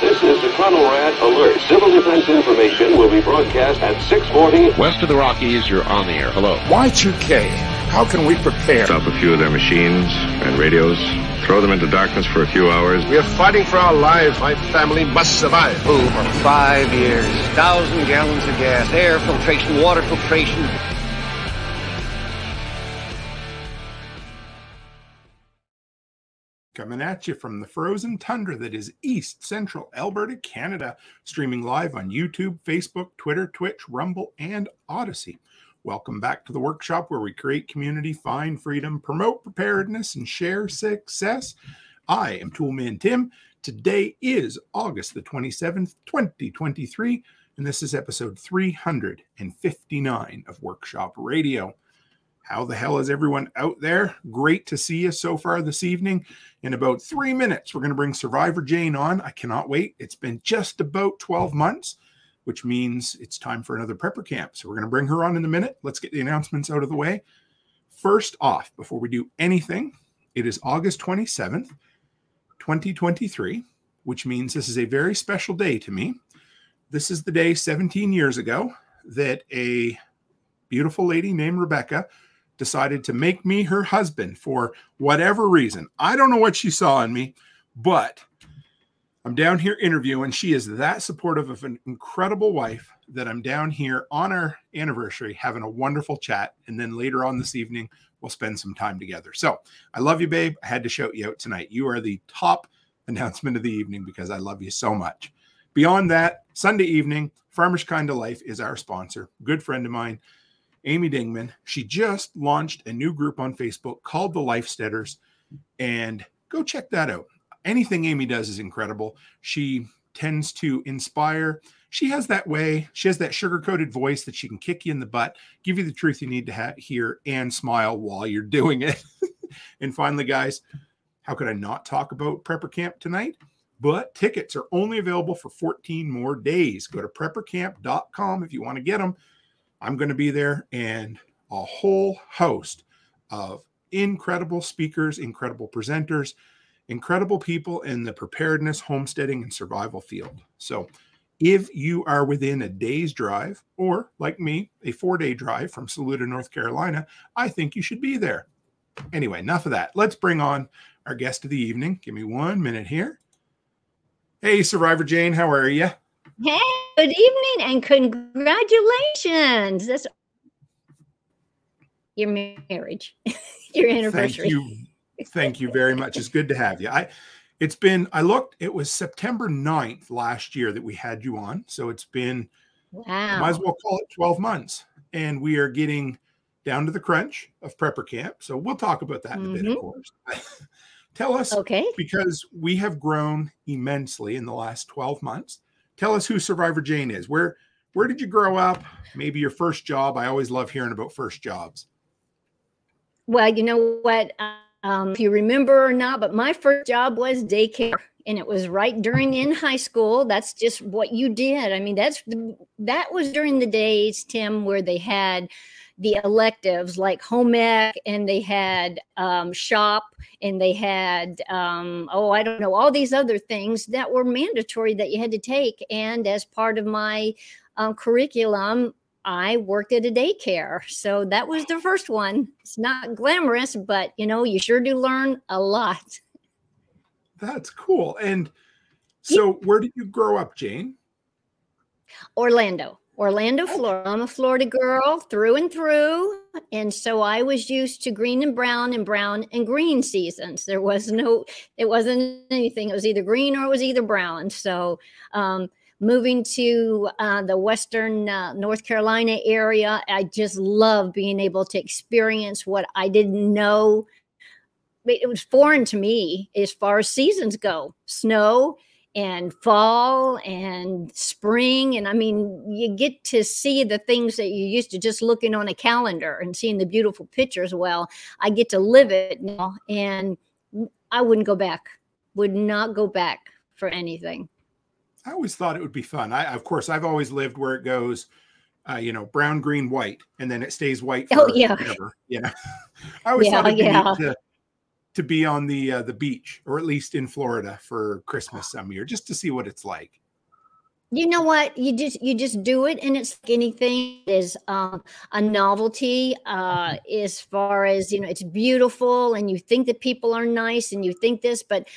This is the Conelrad Alert. Civil defense information will be broadcast at 640. West of the Rockies, you're on the air. Hello. Y2K. How can we prepare? Stop a few of their machines and radios. Throw them into darkness for a few hours. We are fighting for our lives. My family must survive. Over five years, thousand gallons of gas, air filtration, water filtration. Coming at you from the frozen tundra that is east central Alberta, Canada, streaming live on YouTube, Facebook, Twitter, Twitch, Rumble, and Odysee. Welcome back to the workshop where we create community, find freedom, promote preparedness, and share success. I am Toolman Tim. Today is August the 27th, 2023, and this is episode 359 of Workshop Radio. How the hell is everyone out there? Great to see you so far this evening. In about three minutes, we're going to bring Survivor Jane on. I cannot wait. It's been just about 12 months, which means it's time for another prepper camp. So we're going to bring her on in a minute. Let's get the announcements out of the way. First off, before we do anything, it is August 27th, 2023, which means this is a very special day to me. This is the day 17 years ago that a beautiful lady named Rebecca decided to make me her husband for whatever reason. I don't know what she saw in me, but I'm down here interviewing. She is that supportive of an incredible wife that I'm down here on our anniversary having a wonderful chat. And then later on this evening, we'll spend some time together. So I love you, babe. I had to shout you out tonight. You are the top announcement of the evening because I love you so much. Beyond that, Sunday evening, Farmish Kind of Life is our sponsor, good friend of mine. Amy Dingmann. She just launched a new group on Facebook called the Lifesteaders, and go check that out. Anything Amy does is incredible. She tends to inspire. She has that way. She has that sugar coated voice that she can kick you in the butt, give you the truth you need to ha- hear, and smile while you're doing it. and finally, guys, how could I not talk about Prepper Camp tonight? But tickets are only available for 14 more days. Go to preppercamp.com if you want to get them. I'm going to be there and a whole host of incredible speakers, incredible presenters, incredible people in the preparedness, homesteading, and survival field. So, if you are within a day's drive, or like me, a four day drive from Saluda, North Carolina, I think you should be there. Anyway, enough of that. Let's bring on our guest of the evening. Give me one minute here. Hey, Survivor Jane, how are you? Hey, good evening and congratulations. That's your marriage, your anniversary. Thank you. Thank you very much. It's good to have you. I it's been I looked, it was September 9th last year that we had you on. So it's been wow. Might as well call it 12 months. And we are getting down to the crunch of prepper camp. So we'll talk about that in mm-hmm. a bit, of Mm-hmm. course. Tell us okay because we have grown immensely in the last 12 months tell us who Survivor Jane is. Where where did you grow up? Maybe your first job. I always love hearing about first jobs. Well, you know what? Um, if you remember or not, but my first job was daycare, and it was right during in high school. That's just what you did. I mean, that's that was during the days, Tim, where they had the electives like home ec and they had um, shop and they had um, oh i don't know all these other things that were mandatory that you had to take. And as part of my um, curriculum i worked at a daycare. So that was the first one. It's not glamorous but you know you sure do learn a lot. That's cool. And so where did you grow up jane? Orlando Orlando, Florida. I'm a Florida girl through and through. And so I was used to green and brown and brown and green seasons. There was no, it wasn't anything. It was either green or it was either brown. So, um, moving to uh, the Western uh, North Carolina area, I just love being able to experience what I didn't know. It was foreign to me as far as seasons go snow and fall and spring. And I mean, you get to see the things that you used to just looking on a calendar and seeing the beautiful pictures. Well, I get to live it now, and I wouldn't go back, would not go back for anything. I always thought it would be fun. I, of course, I've always lived where it goes. Uh, you know, brown, green, white, and then it stays white. oh yeah, forever, you know. I always yeah, thought it'd be yeah. neat to to be on the uh, the beach, or at least in Florida for Christmas some year, just to see what it's like? you know what? You just you just do it and it's like anything is um, a novelty uh, as far as you know it's beautiful and you think that people are nice and you think this but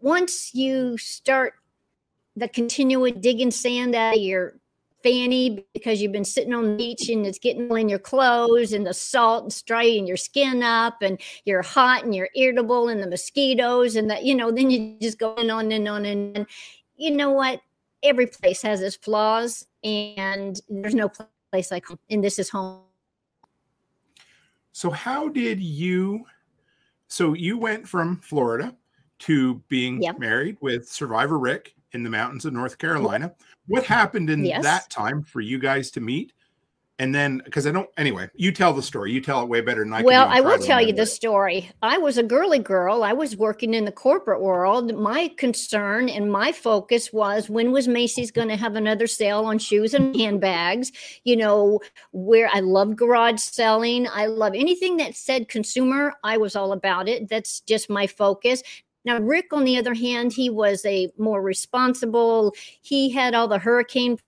once you start the continual digging sand out of your fanny because you've been sitting on the beach and it's getting all in your clothes and the salt and striking your skin up and you're hot and you're irritable and the mosquitoes and that you know then you just go on and on and on. You know what? Every place has its flaws and there's no place like home and this is home. So how did you so you went from florida to being Yep. married with survivor rick in the mountains of north carolina what happened in Yes. that time for you guys to meet and then because i don't anyway you tell the story you tell it way better than i can well, I will tell you the story. I was a girly girl. I was working in the corporate world. My concern and my focus was when was Macy's going to have another sale on shoes and handbags? You know, where I love garage selling. I love anything that said consumer. I was all about it. That's just my focus. Now, Rick, on the other hand, he was a more responsible. He had all the hurricane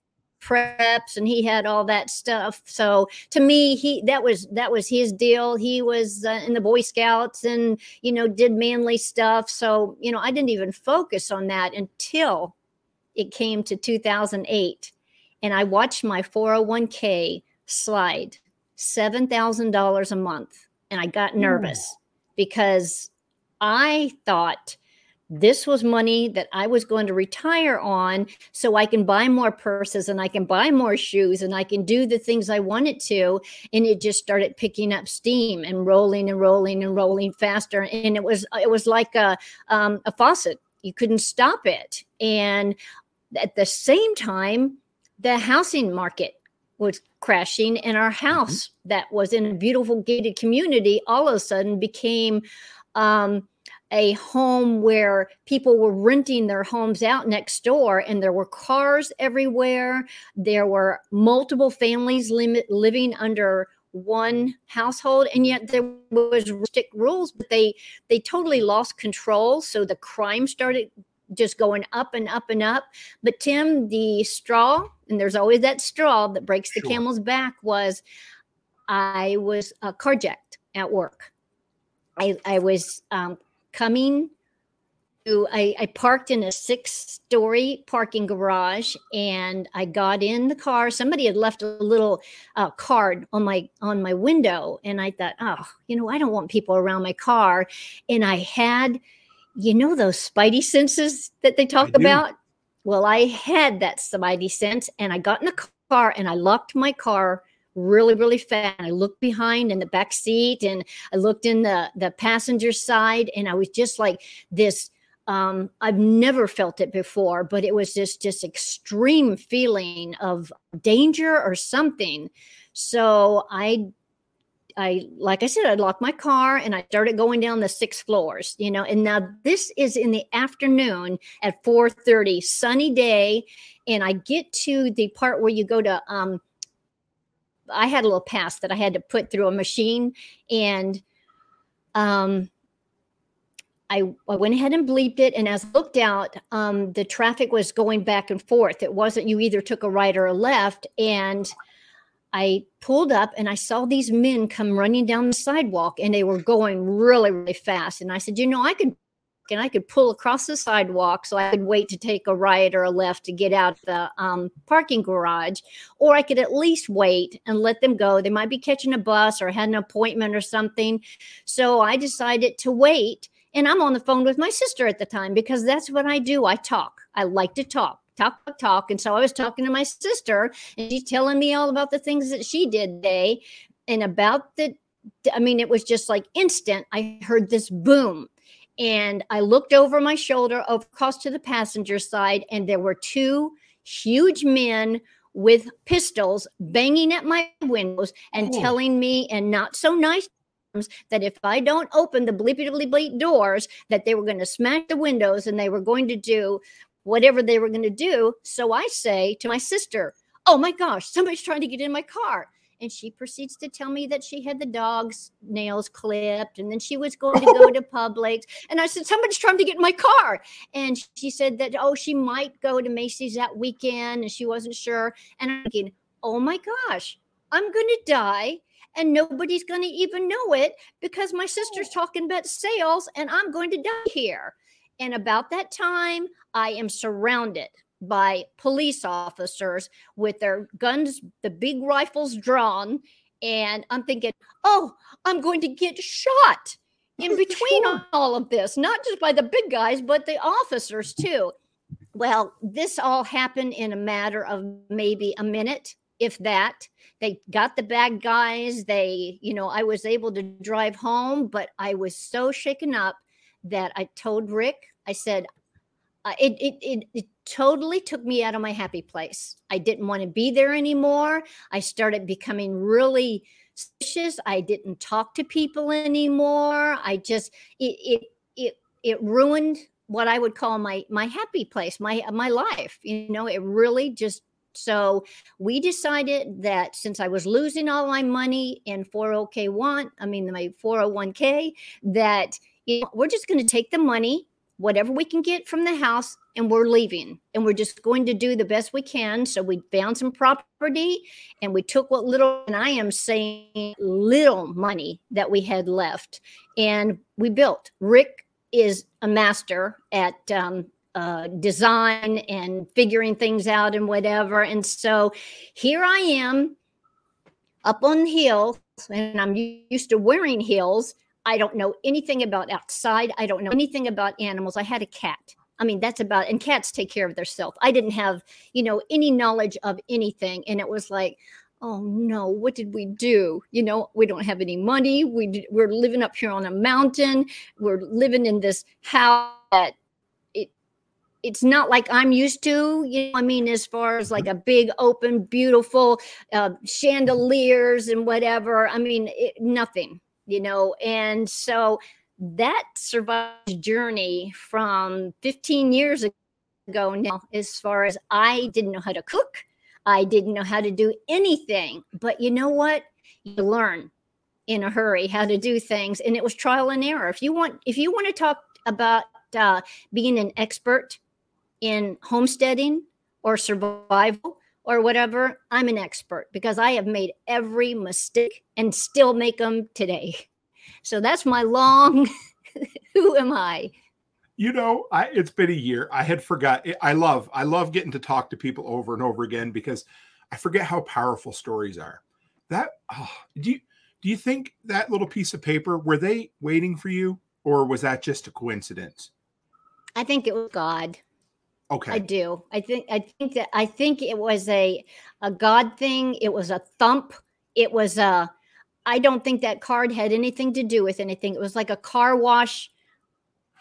preps and he had all that stuff. So to me he that was that was his deal. He was uh, in the boy scouts and you know did manly stuff. So you know i didn't even focus on that until it came to 2008 and i watched my 401k slide $7000 a month. And i got nervous because i thought this was money that I was going to retire on so I can buy more purses and I can buy more shoes and I can do the things I wanted to. And it just started picking up steam and rolling and rolling and rolling faster. And it was it was like a um, a faucet. You couldn't stop it. And at the same time, the housing market was crashing and our house that was in a beautiful gated community all of a sudden became um, a home where people were renting their homes out next door and there were cars everywhere. There were multiple families limit, living under one household and yet there was strict rules but they they totally lost control. So the crime started just going up and up and up. But tim the straw and there's always that straw that breaks the Sure. camel's back was i was uh, carjacked at work i i was um, coming to I, I parked in a six story parking garage and i got in the car. Somebody had left a little uh, card on my on my window and i thought oh you know i don't want people around my car. And i had you know those spidey senses that they talk about? Well i had that spidey sense and i got in the car and i locked my car really really fast. I looked behind in the back seat and I looked in the the passenger side and I was just like this um I've never felt it before but it was just just extreme feeling of danger or something. So I I like I said I locked my car and I started going down the six floors you know and now this is in the afternoon at 4:30 sunny day and I get to the part where you go to um I had a little pass that I had to put through a machine and um I, I went ahead and bleeped it. And as I looked out um the traffic was going back and forth. It wasn't you either took a right or a left. And I pulled up and I saw these men come running down the sidewalk and they were going really really fast. And I said you know I could and I could pull across the sidewalk so I could wait to take a right or a left to get out the um, parking garage, or I could at least wait and let them go. They might be catching a bus or had an appointment or something. So I decided to wait. And I'm on the phone with my sister at the time because that's what I do. I talk. I like to talk. Talk, talk, talk. And so I was talking to my sister, and she's telling me all about the things that she did today and about the I mean, it was just like instant. I heard this boom and I looked over my shoulder across to the passenger side, and there were two huge men with pistols banging at my windows and Oh. telling me in not so nice terms that if I don't open the bleepy bleep doors, that they were going to smash the windows and they were going to do whatever they were going to do. So I say to my sister, "Oh my gosh, somebody's trying to get in my car." And she proceeds to tell me that she had the dog's nails clipped and then she was going to go to Publix. And I said, Somebody's trying to get in my car. And she said that, oh, she might go to Macy's that weekend and she wasn't sure. And I'm thinking, oh my gosh, I'm going to die and nobody's going to even know it because my sister's talking about sales and I'm going to die here. And about that time, I am surrounded by police officers with their guns, the big rifles drawn. And I'm thinking, oh, I'm going to get shot in between sure. all of this, not just by the big guys, but the officers too. Well, this all happened in a matter of maybe a minute, if that. They got the bad guys. They, you know, I was able to drive home, but I was so shaken up that I told Rick, I said, uh, it, it, it, it totally took me out of my happy place. I didn't want to be there anymore. I started becoming really suspicious. I didn't talk to people anymore. I just, it, it, it, it ruined what I would call my, my happy place, my, my life. You know, it really just so we decided that since I was losing all my money in 401k1, I mean my 401k, that you know, we're just going to take the money whatever we can get from the house and we're leaving. And we're just going to do the best we can. So we found some property and we took what little and i am saying little money that we had left. And we built. Rick is a master at um, uh, design and figuring things out and whatever. And so here i am up on the hill and i'm used to wearing heels I don't know anything about outside. I don't know anything about animals. I had a cat. I mean, that's about, and cats take care of themselves. I didn't have, you know, any knowledge of anything. And it was like, oh no, what did we do? You know, we don't have any money. We, we're living up here on a mountain. We're living in this house that it, it's not like I'm used to, you know, I mean, as far as like a big, open, beautiful uh, chandeliers and whatever. I mean, it, nothing you know, and so that survived journey from 15 years ago now, as far as I didn't know how to cook, I didn't know how to do anything. But you know what? You learn in a hurry how to do things, and it was trial and error. If you want, if you want to talk about uh, being an expert in homesteading or survival, or whatever, I'm an expert because I have made every mistake and still make them today. So that's my long who am I? You know, I it's been a year. I had forgot. Eh, I love I love getting to talk to people over and over again because I forget how powerful stories are. That oh, do you do you think that little piece of paper were they waiting for you or was that just a coincidence? I think it was God. Okay. I do. I think I think that I think it was a a God thing. It was a thump. It was a I don't think that card had anything to do with anything. It was like a car wash.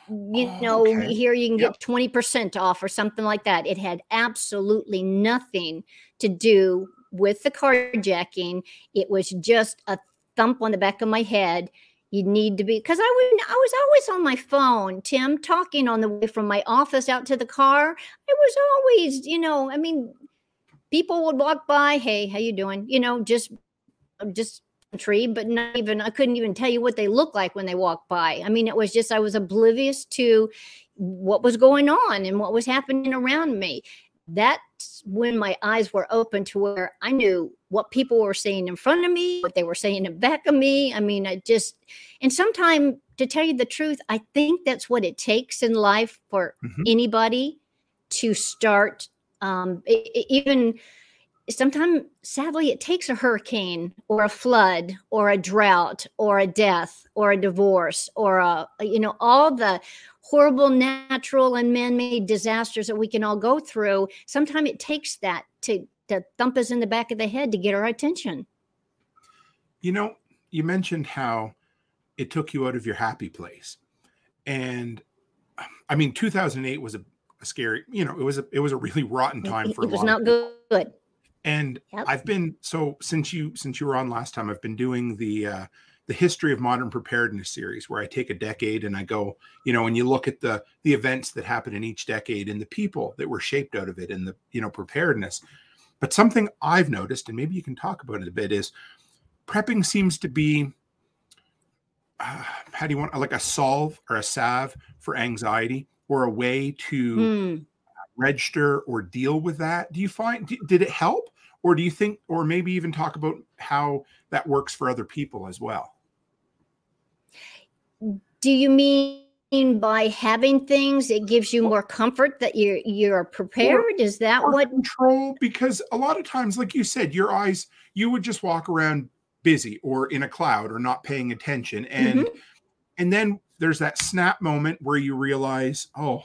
You oh, know, okay. here you can yep. get 20% off or something like that. It had absolutely nothing to do with the carjacking. It was just a thump on the back of my head you need to be because I would I was always on my phone, Tim, talking on the way from my office out to the car. I was always, you know, I mean, people would walk by, hey, how you doing? You know, just just tree, but not even I couldn't even tell you what they looked like when they walked by. I mean, it was just I was oblivious to what was going on and what was happening around me that's when my eyes were open to where I knew what people were saying in front of me, what they were saying in back of me. I mean, I just, and sometimes to tell you the truth, I think that's what it takes in life for mm-hmm. anybody to start. Um, it, it, even sometimes, sadly, it takes a hurricane or a flood or a drought or a death or a divorce or a, you know, all the horrible natural and man-made disasters that we can all go through sometimes it takes that to to thump us in the back of the head to get our attention you know you mentioned how it took you out of your happy place and i mean 2008 was a, a scary you know it was a it was a really rotten time for a while. it was not good and yep. i've been so since you since you were on last time i've been doing the uh the history of modern preparedness series where i take a decade and i go you know and you look at the the events that happen in each decade and the people that were shaped out of it and the you know preparedness. But something I've noticed, and maybe you can talk about it a bit, is prepping seems to be uh, how do you want like a solve or a salve for anxiety or a way to Mm. register or deal with that. Do you find d- did it help? Or do you think or maybe even talk about how that works for other people as well Do you mean by having things it gives you more comfort that you're you're prepared? Is that what control because a lot of times like you said your eyes you would just walk around busy or in a cloud or not paying attention and Mm-hmm. and then there's that snap moment where you realize oh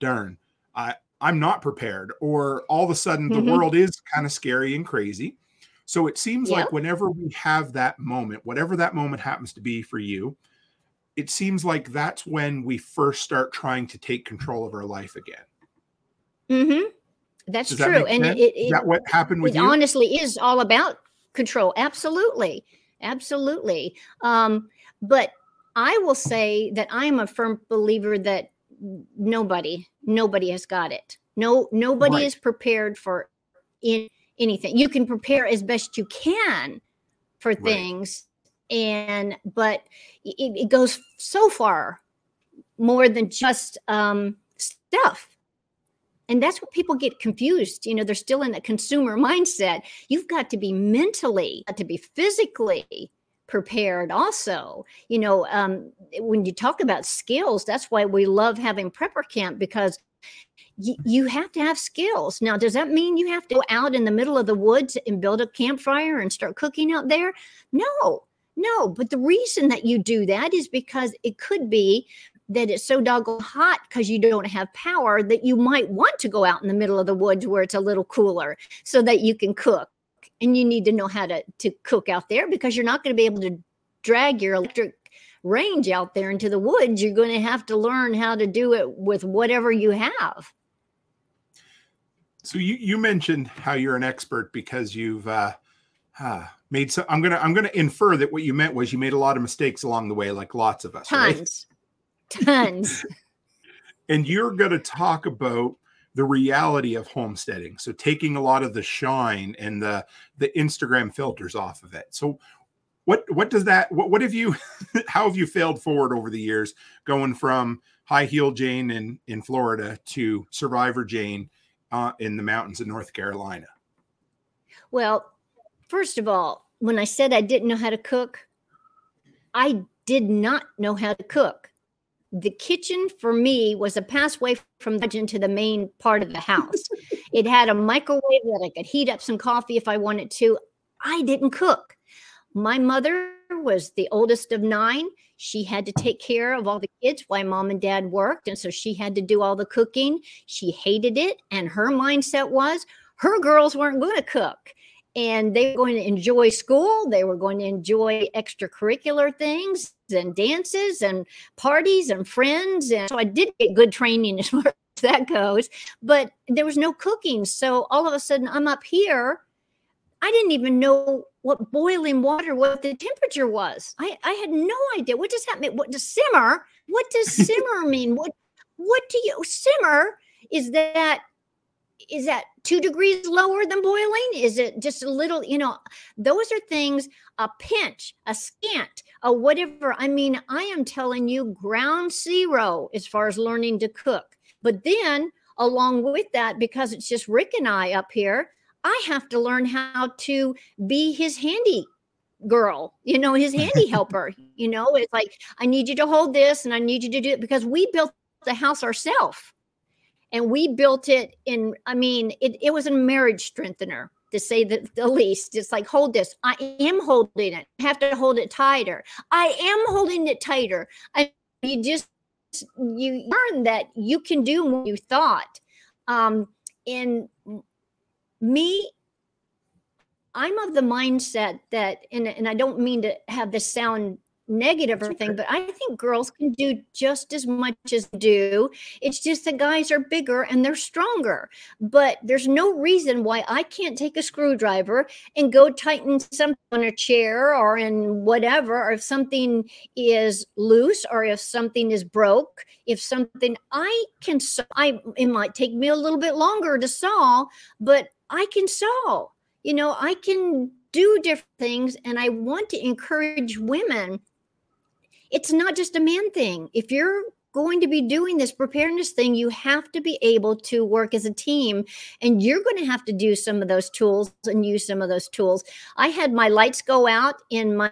darn i i'm not prepared or all of a sudden the Mhm. world is kind of scary and crazy so it seems Yep. like whenever we have that moment whatever that moment happens to be for you it seems like that's when we first start trying to take control of our life again hmm That's does true. make And sense? it, is it, that what happened with it you honestly is all about control. Absolutely. Absolutely. Um, but I will say that I am a firm believer that nobody, nobody has got it. No, nobody Right. is prepared for in anything. You can prepare as best you can for Right. things. And but it, it goes so far more than just um, stuff. And that's what people get confused you know they're still in the consumer mindset. You've got to be mentally to be physically prepared also. You know um, when you talk about skills that's why we love having prepper camp because y- you have to have skills. Now does that mean you have to go out in the middle of the woods and build a campfire and start cooking out there? No no but the reason that you do that is because it could be that it's so doggone hot because you don't have power that you might want to go out in the middle of the woods where it's a little cooler so that you can cook. And you need to know how to, to cook out there because you're not going to be able to drag your electric range out there into the woods. You're going to have to learn how to do it with whatever you have. So you you mentioned how you're an expert because you've uh, uh, made so I'm gonna I'm gonna infer that what you meant was you made a lot of mistakes along the way, like lots of us, right? Tons. Tons. And you're gonna talk about the reality of homesteading. So taking a lot of the shine and the the Instagram filters off of it. So what what does that what what have you how have you failed forward over the years going from high heel Jane in in Florida to Survivor Jane uh, in the mountains of North Carolina? Well, first of all, when I said I didn't know how to cook, I did not know how to cook. The kitchen for me was a passway from the kitchen to the main part of the house. it had a microwave that I could heat up some coffee if I wanted to. I didn't cook. My mother was the oldest of nine. She had to take care of all the kids while mom and dad worked. And so she had to do all the cooking. She hated it. And her mindset was her girls weren't going to cook and they were going to enjoy school. They were going to enjoy extracurricular things and dances and parties and friends. And so I did get good training as far as that goes, but there was no cooking. So all of a sudden I'm up here. I didn't even know what boiling water, what the temperature was. I, I had no idea. What does that mean? What does simmer? What does simmer mean? What what do you simmer? Is that is that two degrees lower than boiling? Is it just a little, you know, those are things, a pinch, a scant, a whatever. I mean, I am telling you, ground zero as far as learning to cook. But then, along with that, because it's just Rick and I up here, I have to learn how to be his handy girl, you know, his handy helper. You know, it's like, I need you to hold this and I need you to do it because we built the house ourselves and we built it in i mean it, it was a marriage strengthener to say the, the least. It's like hold this. I am holding it. I have to hold it tighter. I am holding it tighter. I you just you learn that you can do more you thought. Um in me i'm of the mindset that and, and i don't mean to have this sound negative or thing, but I think girls can do just as much as do. It's just the guys are bigger and they're stronger. But there's no reason why I can't take a screwdriver and go tighten something on a chair or in whatever, or if something is loose or if something is broke, if something I can, I it might take me a little bit longer to saw, but I can saw. You know, I can do different things. And I want to encourage women. It's not just a man thing. If you're going to be doing this preparedness thing, you have to be able to work as a team and you're going to have to do some of those tools and use some of those tools. I had my lights go out in my,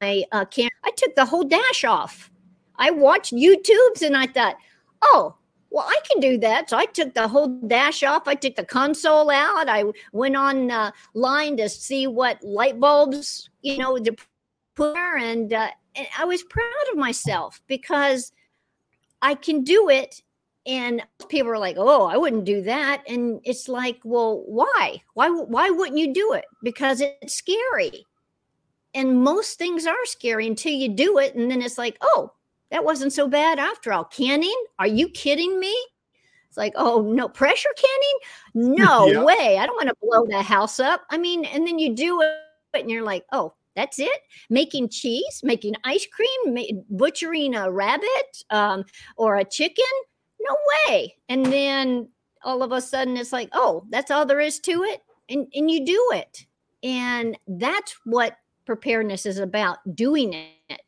my uh, Camry. I took the whole dash off. I watched YouTubes and I thought, oh, well, I can do that. So I took the whole dash off. I took the console out. I went on uh, line to see what light bulbs, you know, to put there. And, uh, and I was proud of myself because I can do it. And people are like, "Oh, I wouldn't do that." And it's like, "Well, why? Why? Why wouldn't you do it? Because it's scary." And most things are scary until you do it, and then it's like, "Oh, that wasn't so bad after all. Canning? Are you kidding me? It's like, oh no, pressure canning? No yeah. way. I don't want to blow the house up. I mean, and then you do it and you're like, oh, that's it. Making cheese, making ice cream, butchering a rabbit um, or a chicken? No way. And then all of a sudden it's like, oh, that's all there is to it. And, and you do it. And that's what preparedness is about doing it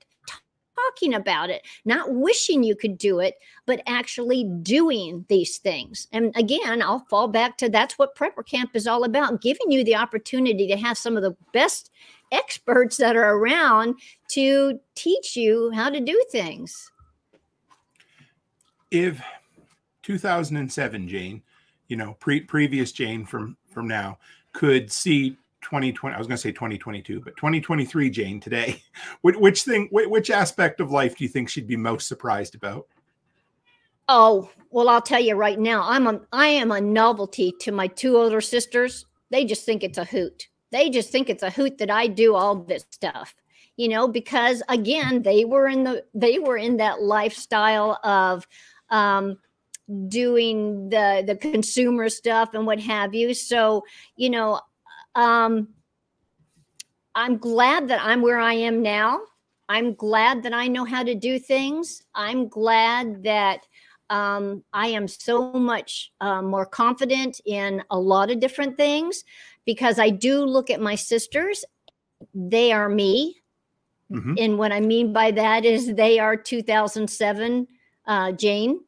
talking about it, not wishing you could do it, but actually doing these things. And again, I'll fall back to that's what Prepper Camp is all about giving you the opportunity to have some of the best experts that are around to teach you how to do things. If 2007 Jane, you know, pre- previous Jane from from now could see 2020 i was going to say 2022 but 2023 jane today which, which thing which aspect of life do you think she'd be most surprised about? Oh well i'll tell you right now i'm a i am a novelty to my two older sisters. They just think it's a hoot they just think it's a hoot that i do all this stuff you know because again they were in the they were in that lifestyle of um doing the the consumer stuff and what have you so you know um, I'm glad that I'm where I am now. I'm glad that I know how to do things. I'm glad that um, I am so much uh, more confident in a lot of different things because I do look at my sisters. They are me. Mm-hmm. And what I mean by that is they are 2007 uh, Jane.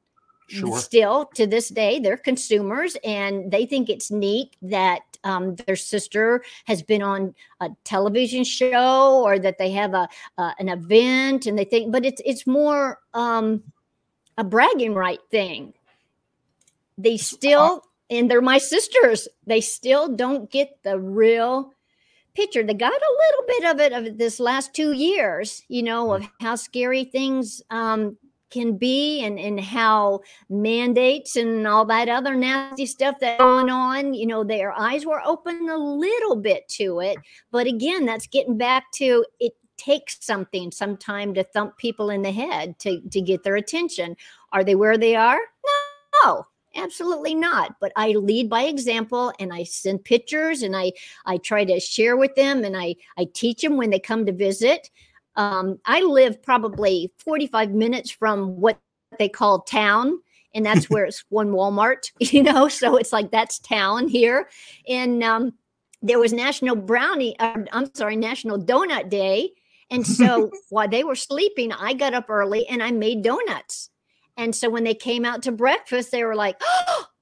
Sure. Still to this day, they're consumers and they think it's neat that um, their sister has been on a television show or that they have a uh, an event and they think, but it's it's more um, a bragging right thing. They still, and they're my sisters. They still don't get the real picture. They got a little bit of it of this last two years, you know, of how scary things um, can be and, and how mandates and all that other nasty stuff that going on, you know, their eyes were open a little bit to it. But again, that's getting back to it takes something, some time to thump people in the head to, to get their attention. Are they where they are? No, absolutely not but i lead by example and i send pictures and i i try to share with them and i i teach them when they come to visit um, I live probably 45 minutes from what they call town. And that's where it's one Walmart, you know, so it's like that's town here. And um, there was National Brownie, uh, I'm sorry, National Donut Day. And so while they were sleeping, I got up early and I made donuts. And so when they came out to breakfast, they were like, oh,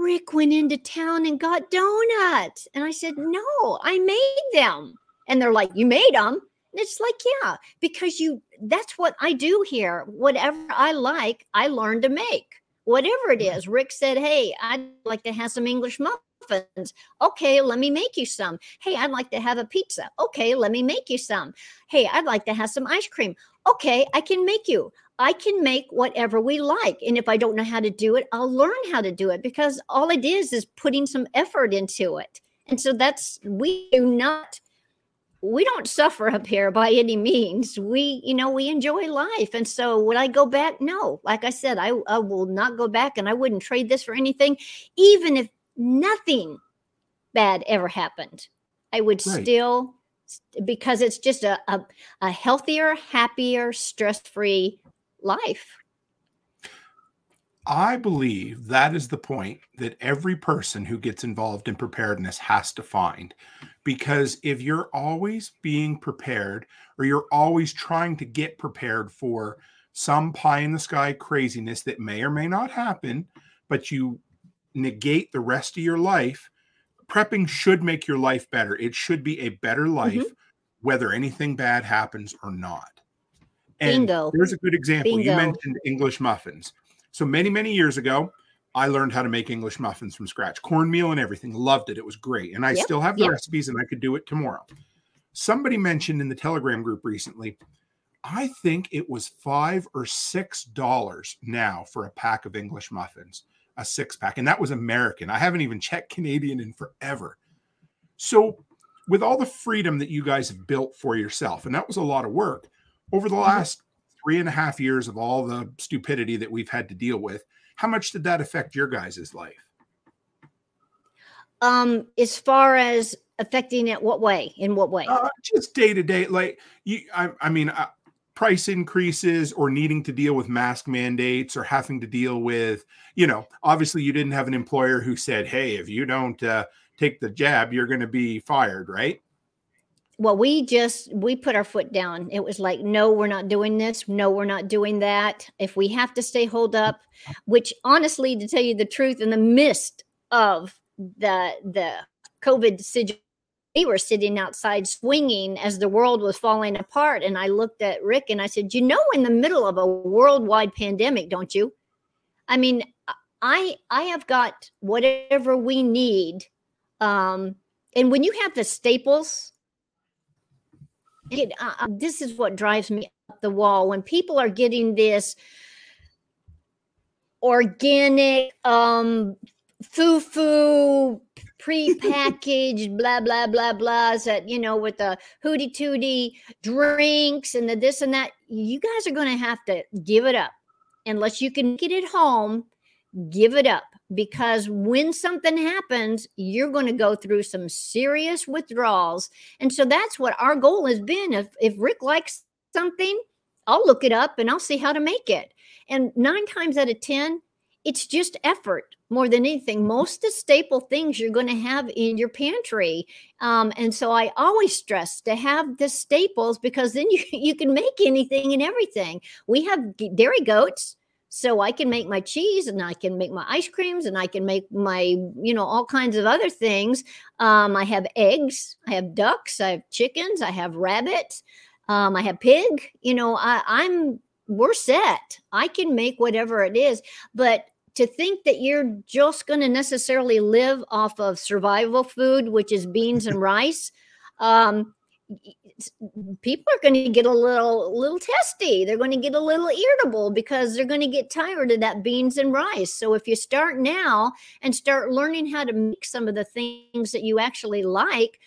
Rick went into town and got donuts. And I said, No, I made them. And they're like, You made them? And it's like, yeah, because you that's what I do here. Whatever I like, I learn to make. Whatever it mm-hmm. is. Rick said, Hey, I'd like to have some English muffins. Okay, let me make you some. Hey, I'd like to have a pizza. Okay, let me make you some. Hey, I'd like to have some ice cream. Okay, I can make you. I can make whatever we like. And if I don't know how to do it, I'll learn how to do it because all it is is putting some effort into it. And so that's, we do not we don't suffer up here by any means. We, you know, we enjoy life. And so would I go back? No. Like I said, I, I will not go back and I wouldn't trade this for anything, even if nothing bad ever happened. I would right. still because it's just a, a, a healthier, happier, stress-free life. I believe that is the point that every person who gets involved in preparedness has to find. Because if you're always being prepared or you're always trying to get prepared for some pie in the sky craziness that may or may not happen, but you negate the rest of your life, prepping should make your life better. It should be a better life, mm-hmm. whether anything bad happens or not. And Bingo. there's a good example. Bingo. You mentioned English muffins. So many, many years ago, I learned how to make English muffins from scratch, cornmeal and everything. Loved it. It was great. And I Yep, still have the yep. recipes and I could do it tomorrow. Somebody mentioned in the Telegram group recently, I think it was five or six dollars now for a pack of English muffins, a six pack. And that was American. I haven't even checked Canadian in forever. So, with all the freedom that you guys have built for yourself, and that was a lot of work over the last three and a half years of all the stupidity that we've had to deal with, how much did that affect your guys' life? Um, as far as affecting it, what way? In what way? Uh, just day to day, like you, I, I mean, uh, price increases or needing to deal with mask mandates or having to deal with, you know, obviously you didn't have an employer who said, "Hey, if you don't uh, take the jab, you're going to be fired," right? Well we just we put our foot down. It was like no we're not doing this. No we're not doing that. If we have to stay hold up which honestly to tell you the truth in the midst of the the covid situation we were sitting outside swinging as the world was falling apart. And i looked at rick and i said you know in the middle of a worldwide pandemic don't you? I mean i i have got whatever we need um and when you have the staples it, uh, this is what drives me up the wall. When people are getting this organic um foo-foo pre-packaged blah blah blah blahs that you know with the hooty tooty drinks and the this and that you guys are going to have to give it up unless you can get it home give it up because when something happens, you're going to go through some serious withdrawals. And so that's what our goal has been. If, if Rick likes something, I'll look it up and I'll see how to make it. And nine times out of 10, it's just effort more than anything. Most of the staple things you're going to have in your pantry. Um, and so I always stress to have the staples because then you, you can make anything and everything. We have dairy goats so i can make my cheese and i can make my ice creams and i can make my you know all kinds of other things. Um, i have eggs i have ducks i have chickens i have rabbits um, i have pig. You know I, i'm we're set. I can make whatever it is. But to think that you're just going to necessarily live off of survival food which is beans and rice um, people are going to get a little little testy. They're going to get a little irritable because they're going to get tired of that beans and rice. So if you start now and start learning how to make some of the things that you actually like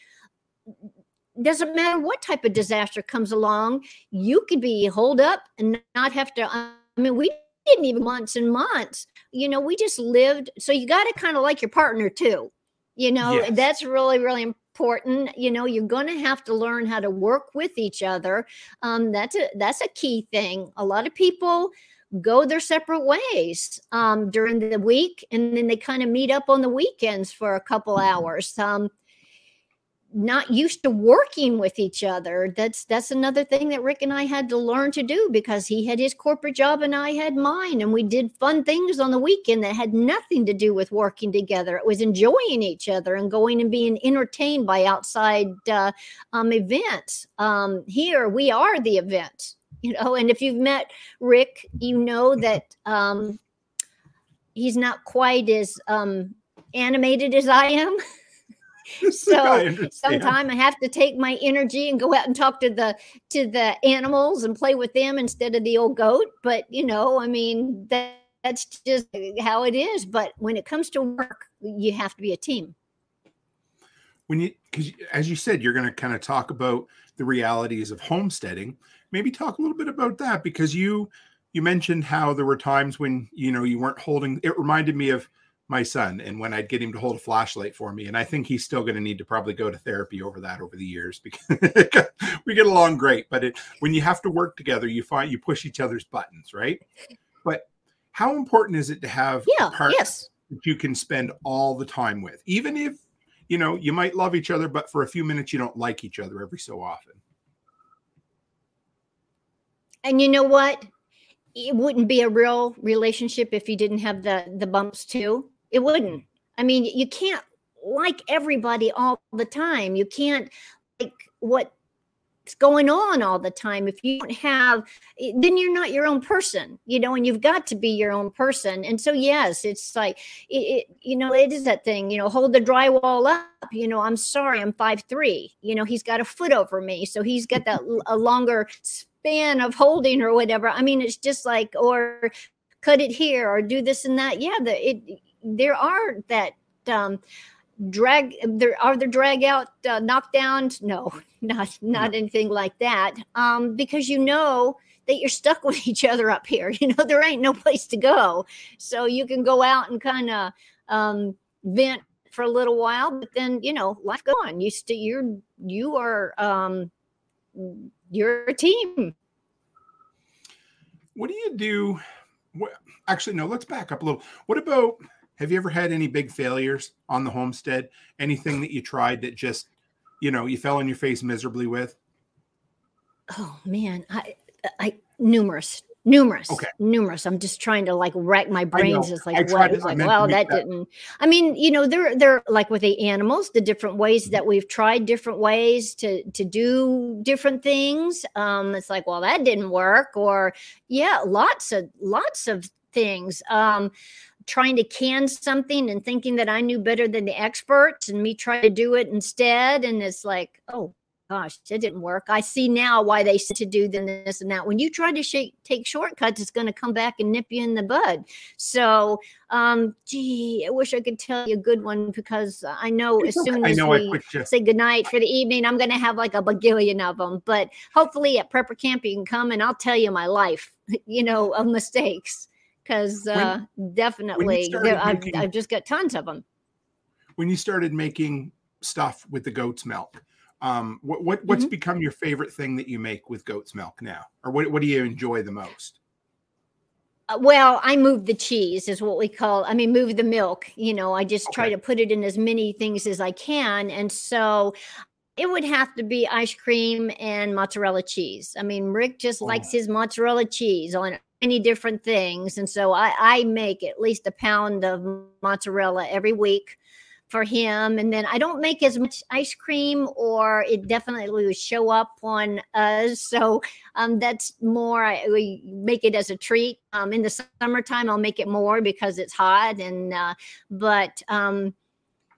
doesn't matter what type of disaster comes along you could be holed up and not have to i mean we didn't even months and months. You know we just lived so you got to kind of like your partner too. You know Yes. that's really really important you know you're going to have to learn how to work with each other um, that's a that's a key thing. A lot of people go their separate ways um, during the week and then they kind of meet up on the weekends for a couple hours um, not used to working with each other that's that's another thing that rick and i had to learn to do because he had his corporate job and i had mine and we did fun things on the weekend that had nothing to do with working together. It was enjoying each other and going and being entertained by outside uh, um, events. Um, here we are the event you know and if you've met rick you know that um, he's not quite as um, animated as i am so understand. sometime i have to take my energy and go out and talk to the to the animals and play with them instead of the old goat. But you know i mean that, that's just how it is. But when it comes to work you have to be a team. When you because as you said you're going to kind of talk about the realities of homesteading. Maybe talk a little bit about that because you you mentioned how there were times when you know you weren't holding it reminded me of my son and when i'd get him to hold a flashlight for me and i think he's still going to need to probably go to therapy over that over the years because we get along great but it when you have to work together you find you push each other's buttons right but how important is it to have Yeah. Yes. that you can spend all the time with, even if you know you might love each other, but for a few minutes you don't like each other every so often. And you know what? It wouldn't be a real relationship if you didn't have the the bumps too. It wouldn't. Mm. I mean, you can't like everybody all the time. You can't like what's going on all the time. If you don't have, then you're not your own person, you know. And you've got to be your own person. And so, yes, it's like it, it you know, it is that thing. You know, hold the drywall up. You know, I'm sorry, I'm five three. You know, he's got a foot over me, so he's got that a longer span of holding or whatever. I mean, it's just like or cut it here or do this and that. Yeah, the it there are that um drag there are there drag out uh, knockdowns no not not anything like that um because you know that you're stuck with each other up here you know there ain't no place to go so you can go out and kind of um vent for a little while but then you know life go on you still you're you are um you're a team What do you do? What, actually, no. Let's back up a little. What about? Have you ever had any big failures on the homestead? Anything that you tried that just, you know, you fell on your face miserably with? oh man i i numerous numerous Okay. numerous i'm just trying to like rack my brains it's like tried what to- it's like well that, that- didn't i mean you know they're they're like with the animals the different ways that we've tried different ways to to do different things um it's like well that didn't work or yeah lots of lots of things um trying to can something and thinking that i knew better than the experts and me trying to do it instead and it's like oh gosh, it didn't work. I see now why they said to do this and that. When you try to shake, take shortcuts, it's going to come back and nip you in the bud. So, um, gee, I wish I could tell you a good one because I know as soon I as we say goodnight for the evening, I'm going to have like a bagillion of them. But hopefully at prepper camp, you can come and I'll tell you my life, you know, of mistakes because uh, definitely there, I've, making- I've just got tons of them. When you started making stuff with the goat's milk, um, what, what what's Mhm. become your favorite thing that you make with goat's milk now, or what what do you enjoy the most? Uh, well, I move the cheese is what we call. I mean, move the milk. You know, I just try to put it in as many things as I can, and so it would have to be ice cream and mozzarella cheese. I mean, Rick just likes Oh. his mozzarella cheese on many different things, and so I, I make at least a pound of mozzarella every week for him. And then i don't make as much ice cream or it definitely would show up on us. So um, that's more I, we make it as a treat. Um, in the summertime i'll make it more because it's hot and uh, but um,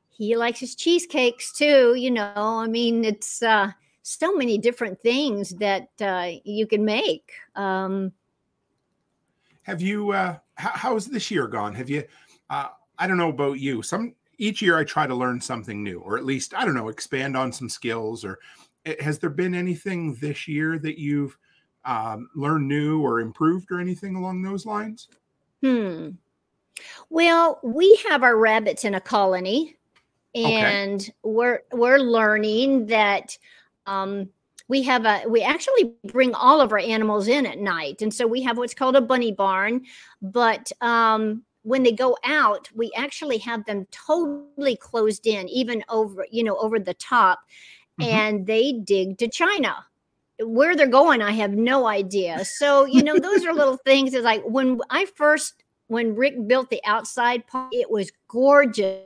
he likes his cheesecakes too you know? I mean it's uh, so many different things that uh, you can make. Um, Have you? Uh, how, how's this year gone? Have you? Uh, I don't know about you. Some each year I try to learn something new, or at least I don't know, expand on some skills. Or eh, has there been anything this year that you've um, learned new or improved, or anything along those lines? Hmm. Well, we have our rabbits in a colony, Okay. and we're we're learning that um, we have a we actually bring all of our animals in at night, and so we have what's called a bunny barn. But um, when they go out, we actually have them totally closed in, even over you know over the top, Mhm. and they dig to China. Where they're going i have no idea. So you know those are little things. It's like when i first when rick built the outside part it was gorgeous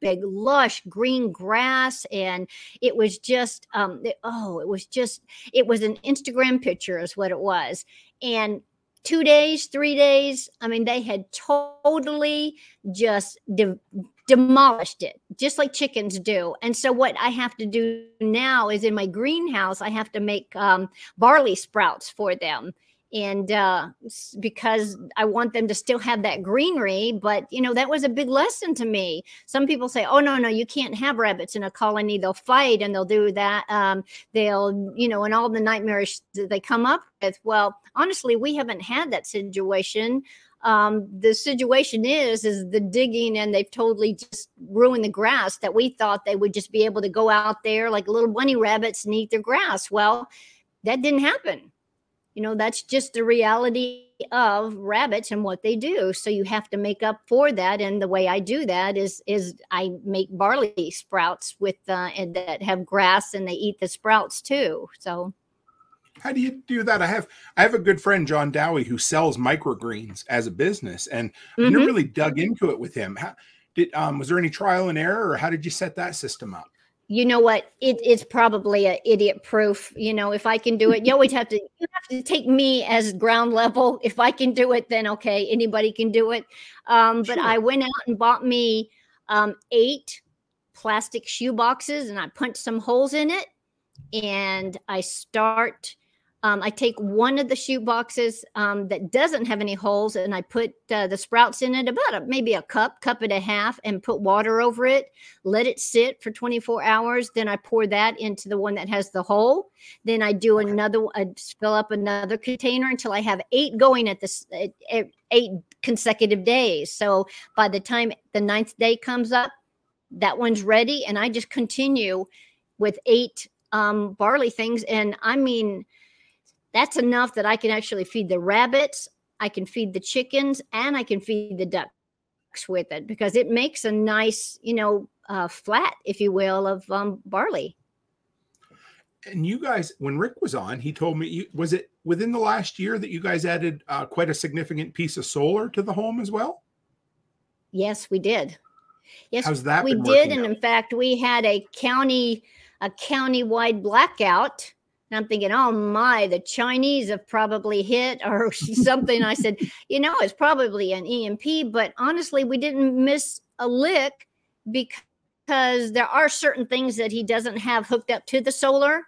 big lush green grass and it was just um it- oh it was just it was an instagram picture is what it was. And two days three days i mean they had totally just de- demolished it just like chickens do. And so what i have to do now is in my greenhouse i have to make um, barley sprouts for them and uh, because i want them to still have that greenery but you know that was a big lesson to me. Some people say oh no no you can't have rabbits in a colony. They'll fight and they'll do that um, they'll you know and all the nightmarish that they come up with. Well honestly we haven't had that situation. Um, the situation is is the digging and they've totally just ruined the grass that we thought they would just be able to go out there like little bunny rabbits and eat their grass. Well that didn't happen you know that's just the reality of rabbits and what they do so you have to make up for that and the way i do that is is i make barley sprouts with uh, and that have grass and they eat the sprouts too so how do you do that? I have I have a good friend John Dowie who sells microgreens as a business, and mm-hmm. I never really dug into it with him. How, did um, was there any trial and error, or how did you set that system up? You know what? It, it's probably a idiot proof. You know, if I can do it, you always have to you have to take me as ground level. If I can do it, then okay, anybody can do it. Um, but sure. I went out and bought me um, eight plastic shoe boxes, and I punched some holes in it, and I start um, I take one of the shoot boxes um, that doesn't have any holes and I put uh, the sprouts in it about a, maybe a cup, cup and a half, and put water over it. Let it sit for 24 hours. Then I pour that into the one that has the hole. Then I do another, I fill up another container until I have eight going at this eight consecutive days. So by the time the ninth day comes up, that one's ready, and I just continue with eight um, barley things. And I mean that's enough that I can actually feed the rabbits, I can feed the chickens, and I can feed the ducks with it because it makes a nice, you know, uh, flat, if you will, of um, barley. And you guys, when Rick was on, he told me, you, was it within the last year that you guys added uh, quite a significant piece of solar to the home as well? Yes, we did. Yes, How's that we did, and out? in fact, we had a county a county-wide blackout and I'm thinking, oh my, the Chinese have probably hit or something. I said, you know, it's probably an EMP, but honestly, we didn't miss a lick because there are certain things that he doesn't have hooked up to the solar.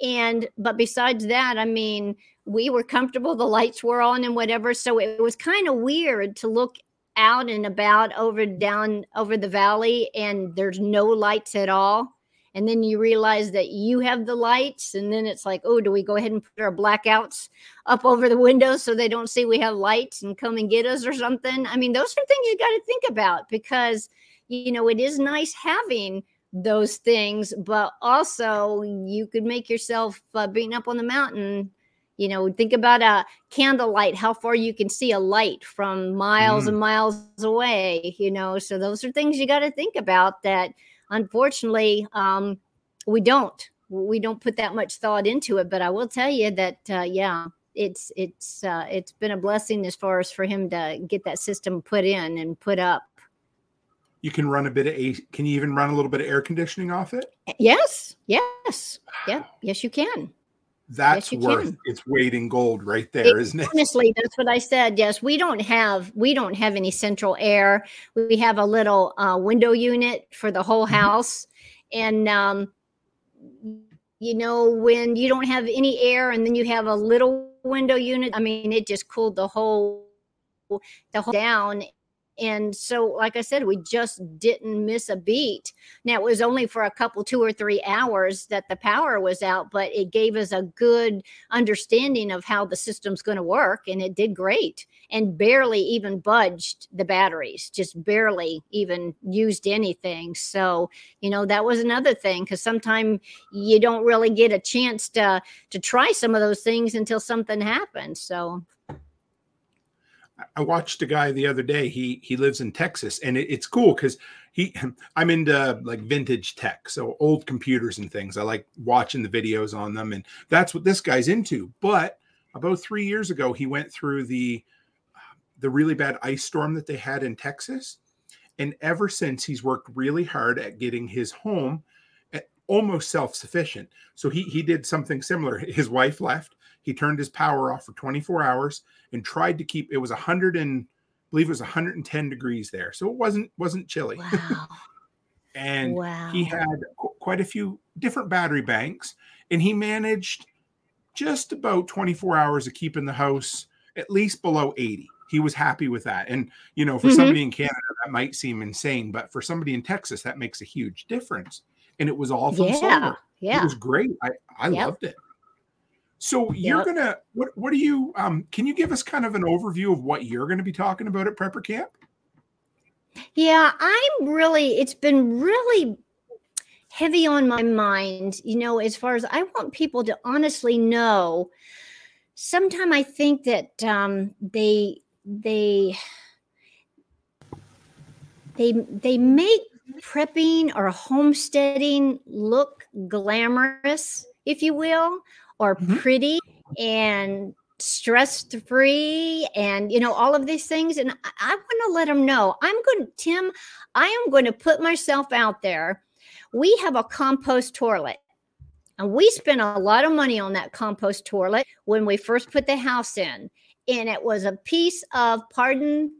And, but besides that, I mean, we were comfortable, the lights were on and whatever. So it was kind of weird to look out and about over down over the valley and there's no lights at all and then you realize that you have the lights and then it's like oh do we go ahead and put our blackouts up over the windows so they don't see we have lights and come and get us or something? I mean those are things you got to think about because you know it is nice having those things but also you could make yourself uh, being up on the mountain. You know think about a candlelight how far you can see a light from miles mm. and miles away you know? So those are things you got to think about that unfortunately, um, we don't. We don't put that much thought into it. But I will tell you that, uh, yeah, it's it's uh, it's been a blessing as far as for him to get that system put in and put up. You can run a bit of a. Can you even run a little bit of air conditioning off it? Yes. Yes. Yeah. Yes, you can that's yes, worth can. its weight in gold right there, is not it? Honestly, that's what I said. Yes, we don't have we don't have any central air. We have a little uh, window unit for the whole mm-hmm. house, and um, you know when you don't have any air, and then you have a little window unit. I mean, it just cooled the whole the whole down and so, like I said, we just didn't miss a beat. Now, it was only for a couple, two or three hours that the power was out, but it gave us a good understanding of how the system's going to work. And it did great and barely even budged the batteries, just barely even used anything. So, you know, that was another thing because sometimes you don't really get a chance to, to try some of those things until something happens. So, I watched a guy the other day. He he lives in Texas, and it, it's cool because he I'm into like vintage tech, so old computers and things. I like watching the videos on them, and that's what this guy's into. But about three years ago, he went through the uh, the really bad ice storm that they had in Texas, and ever since he's worked really hard at getting his home almost self sufficient. So he he did something similar. His wife left he turned his power off for 24 hours and tried to keep it was 100 and I believe it was 110 degrees there. So it wasn't wasn't chilly. Wow. and wow. he had qu- quite a few different battery banks and he managed just about 24 hours of keeping the house at least below 80 he was happy with that and you know for mm-hmm. somebody in canada that might seem insane but for somebody in texas that makes a huge difference and it was all from yeah, solar yeah it was great i i yep. loved it so you're yep. gonna what what do you um can you give us kind of an overview of what you're gonna be talking about at Prepper Camp? Yeah, I'm really it's been really heavy on my mind, you know, as far as I want people to honestly know sometimes I think that um, they they they they make prepping or homesteading look glamorous, if you will, or Mhm. pretty and stress free and you know all of these things and i, I want to let them know i'm going to tim i am going to put myself out there we have a compost toilet and we spent a lot of money on that compost toilet when we first put the house in and it was a piece of pardon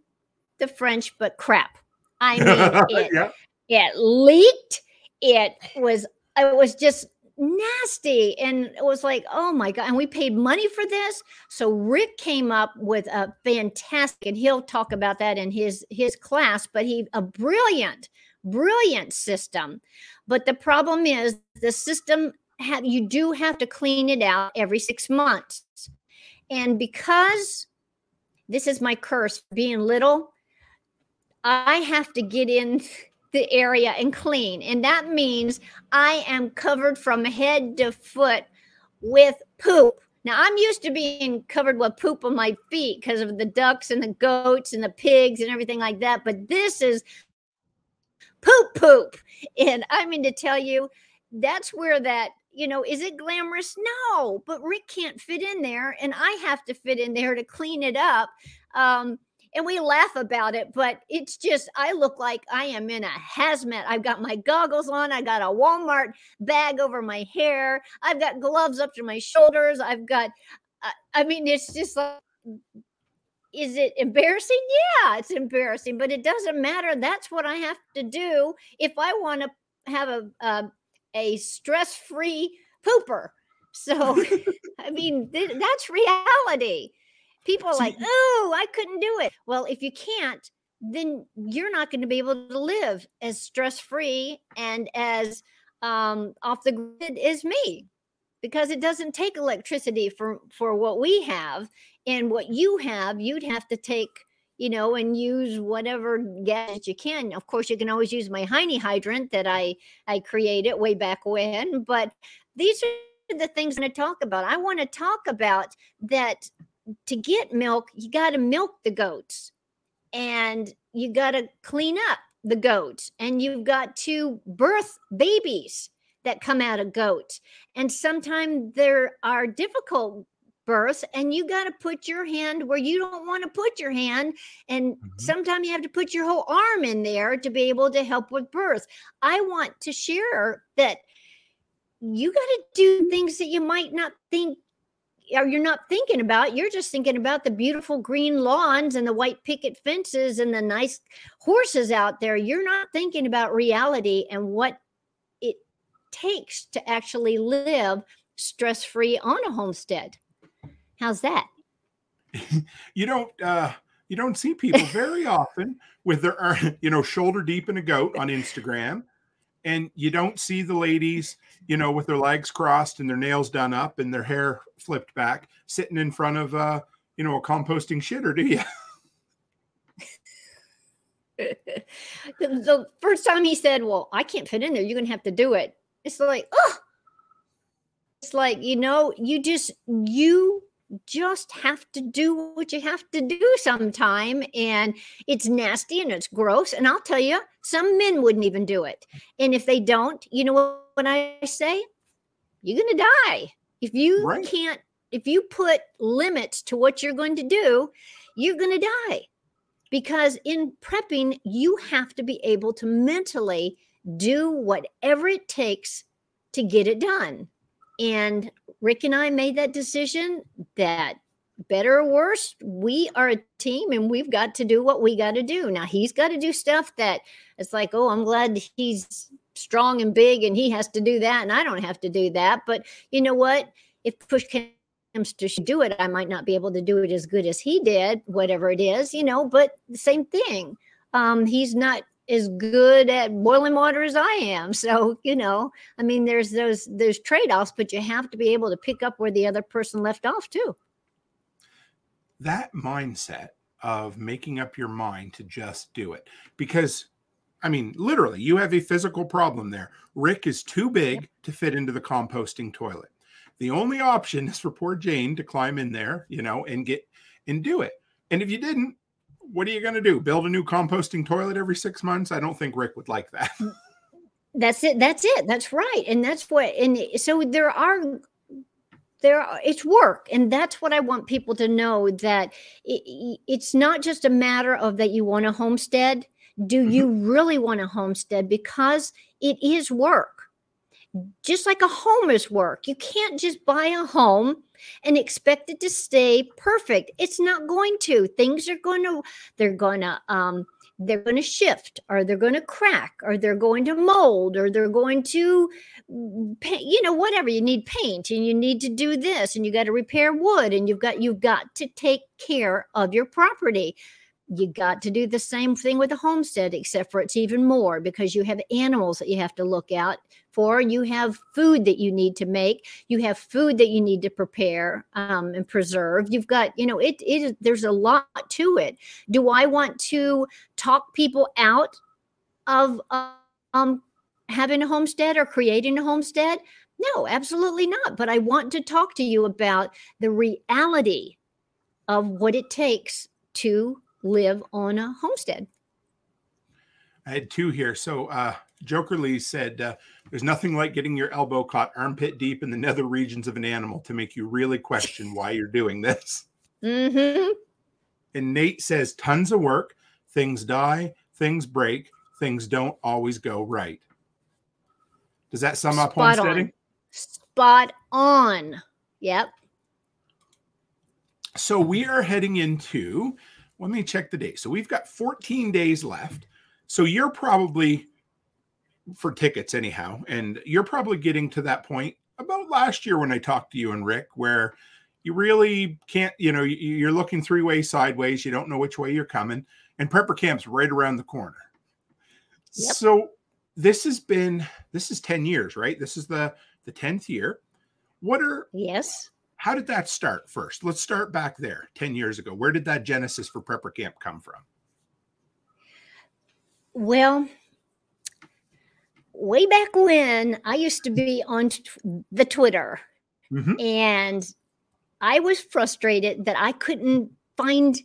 the french but crap i mean it yeah. It leaked. It was it was just nasty. And it was like oh my god. And we paid money for this. So rick came up with a fantastic and he'll talk about that in his his class but he a brilliant brilliant system. But the problem is the system have you do have to clean it out every six months. And because this is my curse being little i have to get in the area and clean. And that means I am covered from head to foot with poop. Now, I'm used to being covered with poop on my feet because of the ducks and the goats and the pigs and everything like that. But this is poop, poop. And I mean to tell you, that's where that, you know, is it glamorous? No, but Rick can't fit in there. And I have to fit in there to clean it up. Um, and we laugh about it, but it's just I look like I am in a hazmat. I've got my goggles on, I got a Walmart bag over my hair, I've got gloves up to my shoulders, I've got I, I mean it's just like is it embarrassing? Yeah, it's embarrassing, but it doesn't matter. That's what I have to do if I want to have a a, a stress-free pooper. So I mean th- that's reality people are like, oh, I couldn't do it. Well, if you can't, then you're not going to be able to live as stress free and as um, off the grid as me because it doesn't take electricity for for what we have and what you have you'd have to take you know and use whatever gadget you can of course you can always use my hiney hydrant that i i created way back when but these are the things i'm going to talk about i want to talk about that to get milk, you got to milk the goats and you got to clean up the goats and you've got to birth babies that come out of goats. And sometimes there are difficult births and you got to put your hand where you don't want to put your hand and Mhm. sometimes you have to put your whole arm in there to be able to help with birth. I want to share that you got to do things that you might not think or you're not thinking about you're just thinking about the beautiful green lawns and the white picket fences and the nice horses out there. You're not thinking about reality and what it takes to actually live stress free on a homestead. How's that? You don't uh you don't see people very often with their you know shoulder deep in a goat on instagram and you don't see the ladies you know with their legs crossed and their nails done up and their hair flipped back sitting in front of uh you know a composting shitter do you? The, the first time he said well i can't fit in there. You're gonna have to do it. It's like oh it's like you know you just you just have to do what you have to do sometime and it's nasty and it's gross and i'll tell you some men wouldn't even do it. And if they don't you know what, what i say? You're gonna die. If you Right. can't if you put limits to what you're going to do you're gonna die. Because in prepping you have to be able to mentally do whatever it takes to get it done. And rick and i made that decision that better or worse we are a team and we've got to do what we got to do. Now he's got to do stuff that it's like oh i'm glad he's strong and big and he has to do that and i don't have to do that. But you know what? If push comes to do it i might not be able to do it as good as he did whatever it is you know but the same thing. Um he's not as good at boiling water as i am. So you know i mean there's those there's trade-offs but you have to be able to pick up where the other person left off too. That mindset of making up your mind to just do it because i mean literally you have a physical problem there. Rick is too big to fit into the composting toilet. The only option is for poor Jane to climb in there, you know, and get and do it. And if you didn't, what are you going to do? Build a new composting toilet every six months? I don't think Rick would like that. That's it. That's it. That's right. And that's what. And so there are there are, it's work and that's what i want people to know that it, it's not just a matter of that you want a homestead do Mm-hmm. you really want a homestead because it is work just like a home is work. You can't just buy a home and expect it to stay perfect. It's not going to. Things are going to they're going to um they're going to shift or they're going to crack or they're going to mold or they're going to paint, you know whatever. You need paint and you need to do this and you got to repair wood and you've got you've got to take care of your property you got to do the same thing with a homestead except for it's even more because you have animals that you have to look out for. You have food that you need to make. You have food that you need to prepare um, and preserve. You've got you know it, there's a lot to it. Do i want to talk people out of um having a homestead or creating a homestead? No absolutely not. But i want to talk to you about the reality of what it takes to live on a homestead I had two here. So uh, Joker Lee said, uh, "There's nothing like getting your elbow caught armpit deep in the nether regions of an animal to make you really question why you're doing this." mm-hmm. And Nate says, "Tons of work. Things die. Things break. Things don't always go right." Does that sum up Spot homesteading? on. Spot on. Yep. So we are heading into. Let me check the date. So we've got 14 days left. So you're probably for tickets anyhow, and you're probably getting to that point about last year when I talked to you and Rick, where you really can't, you know, you- you're looking three ways sideways. You don't know which way you're coming, and prepper camp's right around the corner. Yep. So this has been this is 10 years, right? This is the the 10th year. What are Yes. How did that start first? Let's start back there 10 years ago. Where did that genesis for prepper camp come from? Well, way back when I used to be on t- the Twitter Mhm. and I was frustrated that I couldn't find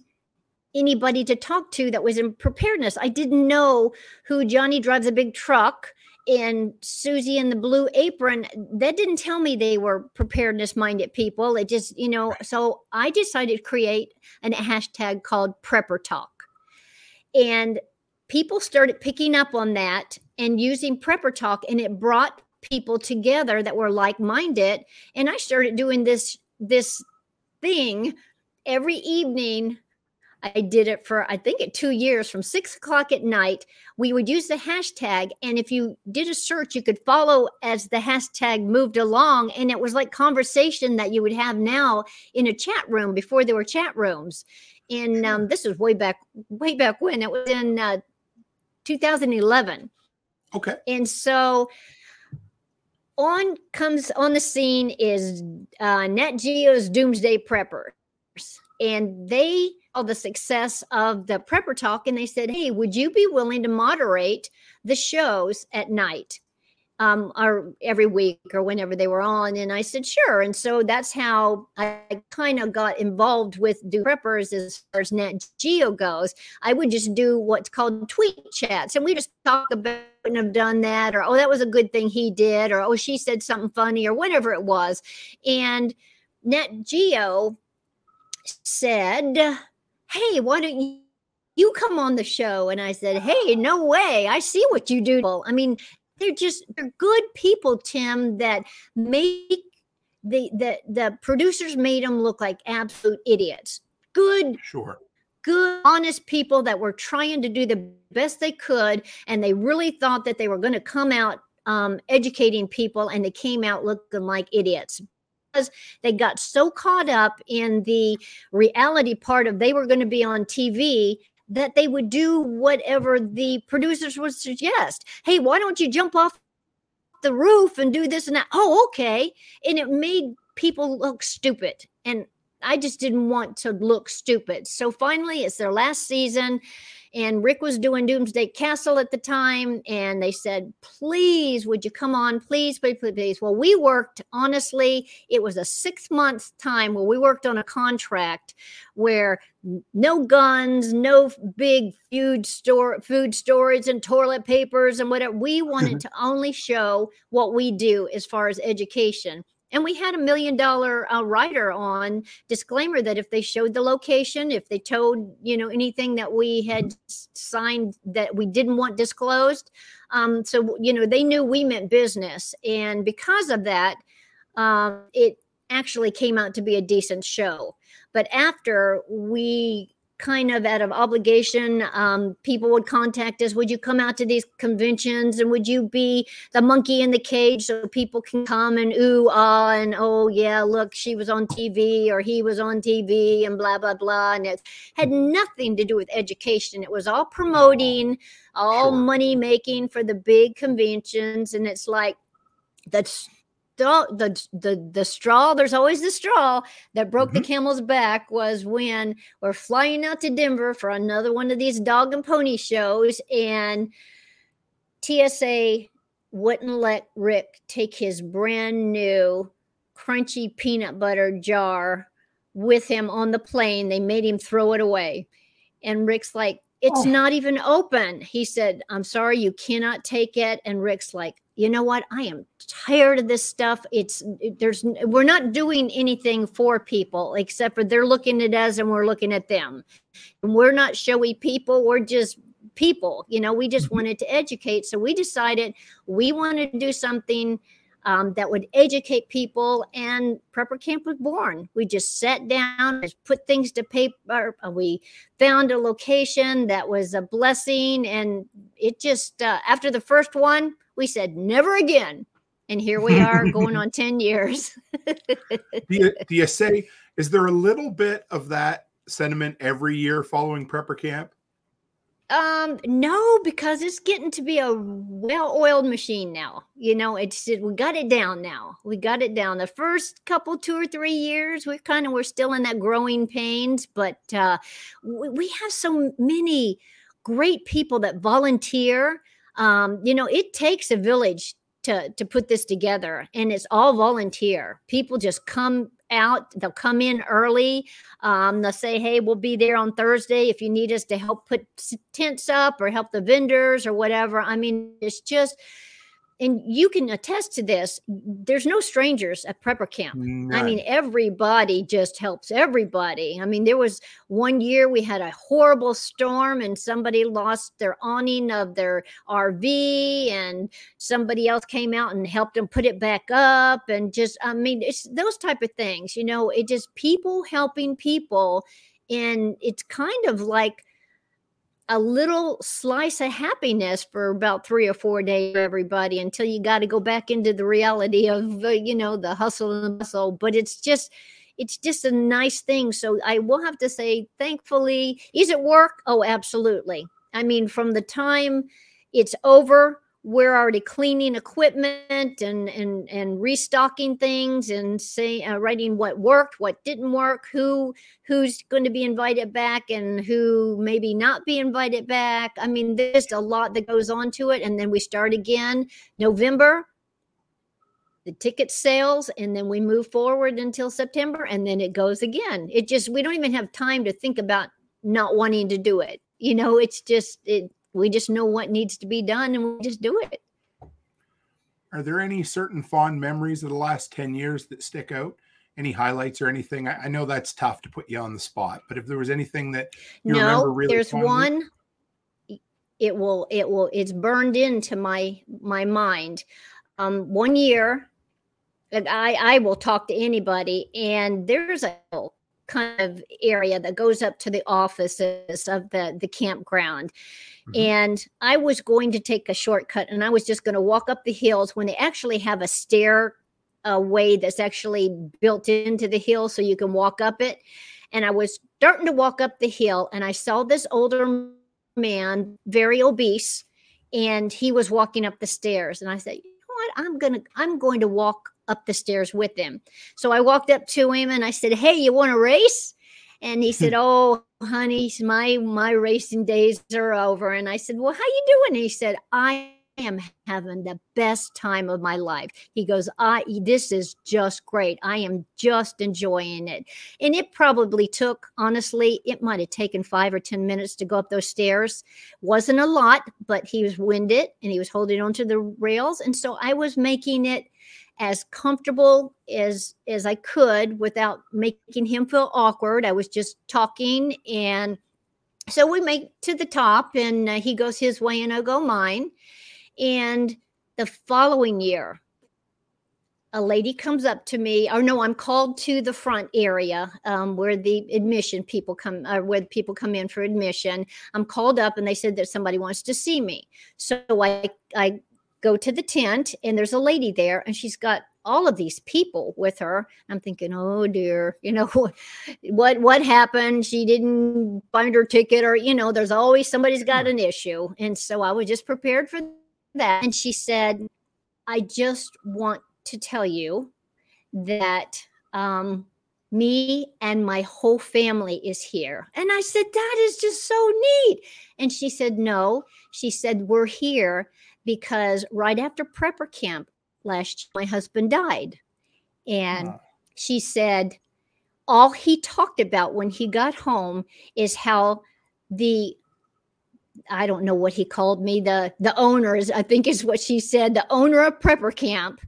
anybody to talk to that was in preparedness. I didn't know who Johnny drives a big truck and Susie in the blue apron. That didn't tell me they were preparedness minded people. It just, you know, so I decided to create an hashtag called Prepper Talk. And people started picking up on that and using Prepper Talk, and it brought people together that were like minded. And I started doing this this thing every evening. I did it for I think it two years from six o'clock at night. We would use the hashtag, and if you did a search, you could follow as the hashtag moved along, and it was like conversation that you would have now in a chat room before there were chat rooms. And um, this was way back, way back when it was in uh, 2011. Okay. And so on comes on the scene is uh, Nat Geo's Doomsday Preppers. And they saw the success of the Prepper Talk and they said, Hey, would you be willing to moderate the shows at night? Um, or every week or whenever they were on. And I said, sure. And so that's how I kind of got involved with Do Preppers as far as Nat Geo goes. I would just do what's called tweet chats and we just talk about wouldn't have done that or oh that was a good thing he did or oh she said something funny or whatever it was and Nat Geo said hey why don't you you come on the show? And i said hey no way. I see what you do. I mean they're just they're good people tim that make the the the producers made them look like absolute idiots. Good Sure. good, honest people that were trying to do the best they could, and they really thought that they were going to come out um, educating people, and they came out looking like idiots they got so caught up in the reality part of they were going to be on TV that they would do whatever the producers would suggest. Hey, why don't you jump off the roof and do this and that? Oh, okay. And it made people look stupid. And I just didn't want to look stupid. So finally, it's their last season and Rick was doing Doomsday Castle at the time, and they said, "Please, would you come on? Please, please, please, please." Well, we worked honestly. It was a six month time where we worked on a contract where no guns, no big food store, food storage, and toilet papers and whatever. We wanted to only show what we do as far as education. And we had a million dollar uh, writer on disclaimer that if they showed the location, if they told, you know, anything that we had signed that we didn't want disclosed. Um, so, you know, they knew we meant business. And because of that, um, it actually came out to be a decent show. But after we kind of out of obligation um, people would contact us. Would you come out to these conventions? And would you be the monkey in the cage so people can come and ooh ah and oh yeah look she was on tv or he was on tv and blah blah blah. And it had nothing to do with education. It was all promoting all sure. money making for the big conventions. And it's like that's the the the straw there's always the straw that broke mm-hmm. the camel's back was when we're flying out to denver for another one of these dog and pony shows and tsa wouldn't let rick take his brand new crunchy peanut butter jar with him on the plane they made him throw it away and rick's like it's oh. not even open. He said i'm sorry you cannot take it. And rick's like you know what? I am tired of this stuff. It's there's we're not doing anything for people except for they're looking at us and we're looking at them. And we're not showy people we're just people you know we just mm-hmm. wanted to educate. So we decided we wanted to do something um, that would educate people and prepper camp was born we just sat down and put things to paper we found a location that was a blessing and it just uh, after the first one we said never again. And here we are going on 10 years. do, you, do you say, is there a little bit of that sentiment every year following prepper camp? Um, no, because it's getting to be a well-oiled machine now. You know, it's it, we got it down now. We got it down. The first couple, two or three years, we kind of were still in that growing pains, but uh, we, we have so many great people that volunteer um, you know, it takes a village to to put this together, and it's all volunteer. People just come out. They'll come in early. Um, they'll say, "Hey, we'll be there on Thursday if you need us to help put tents up or help the vendors or whatever." I mean, it's just and you can attest to this there's no strangers at prepper camp. None. i mean everybody just helps everybody. I mean there was one year we had a horrible storm and somebody lost their awning of their rv and somebody else came out and helped them put it back up and just i mean it's those type of things you know it just people helping people. And it's kind of like a little slice of happiness for about three or four days everybody until you got to go back into the reality of uh, you know the hustle and the bustle but it's just it's just a nice thing. So i will have to say thankfully is it work? Oh absolutely. I mean from the time it's over we're already cleaning equipment and and and restocking things and say uh, writing what worked what didn't work who who's going to be invited back and who maybe not be invited back. I mean there's a lot that goes on to it and then we start again november the ticket sales and then we move forward until september and then it goes again. It just we don't even have time to think about not wanting to do it. You know it's just it we just know what needs to be done and we just do it. Are there any certain fond memories of the last 10 years that stick out? Any highlights or anything? I, I know that's tough to put you on the spot, but if there was anything that you no, remember really there's one it will it will it's burned into my my mind. Um one year I I will talk to anybody and there's a kind of area that goes up to the offices of the the campground Mm-hmm. And I was going to take a shortcut and I was just going to walk up the hills when they actually have a stair a way that's actually built into the hill so you can walk up it. And I was starting to walk up the hill and I saw this older man, very obese, and he was walking up the stairs. And I said, you know what? I'm gonna I'm going to walk up the stairs with him. So I walked up to him and I said, "Hey, you want to race?" And he said, "Oh, honey, my my racing days are over." And I said, "Well, how you doing?" And he said, "I am having the best time of my life." He goes, "I this is just great. I am just enjoying it." And it probably took, honestly, it might have taken 5 or 10 minutes to go up those stairs. Wasn't a lot, but he was winded and he was holding onto the rails, and so I was making it as comfortable as as I could without making him feel awkward. I was just talking and so we make to the top and uh, he goes his way and I go mine. And the following year a lady comes up to me or no i'm called to the front area um, where the admission people come or where people come in for admission i'm called up and they said that somebody wants to see me so i i go to the tent and there's a lady there and she's got all of these people with her i'm thinking oh dear you know what what happened she didn't find her ticket or you know there's always somebody's got an issue and so i was just prepared for that and she said i just want to tell you that um me and my whole family is here. And I said, That is just so neat. And she said, No. She said, We're here because right after prepper camp last year, my husband died. And wow. she said, all he talked about when he got home is how the I don't know what he called me, the the owners, I think is what she said, the owner of prepper camp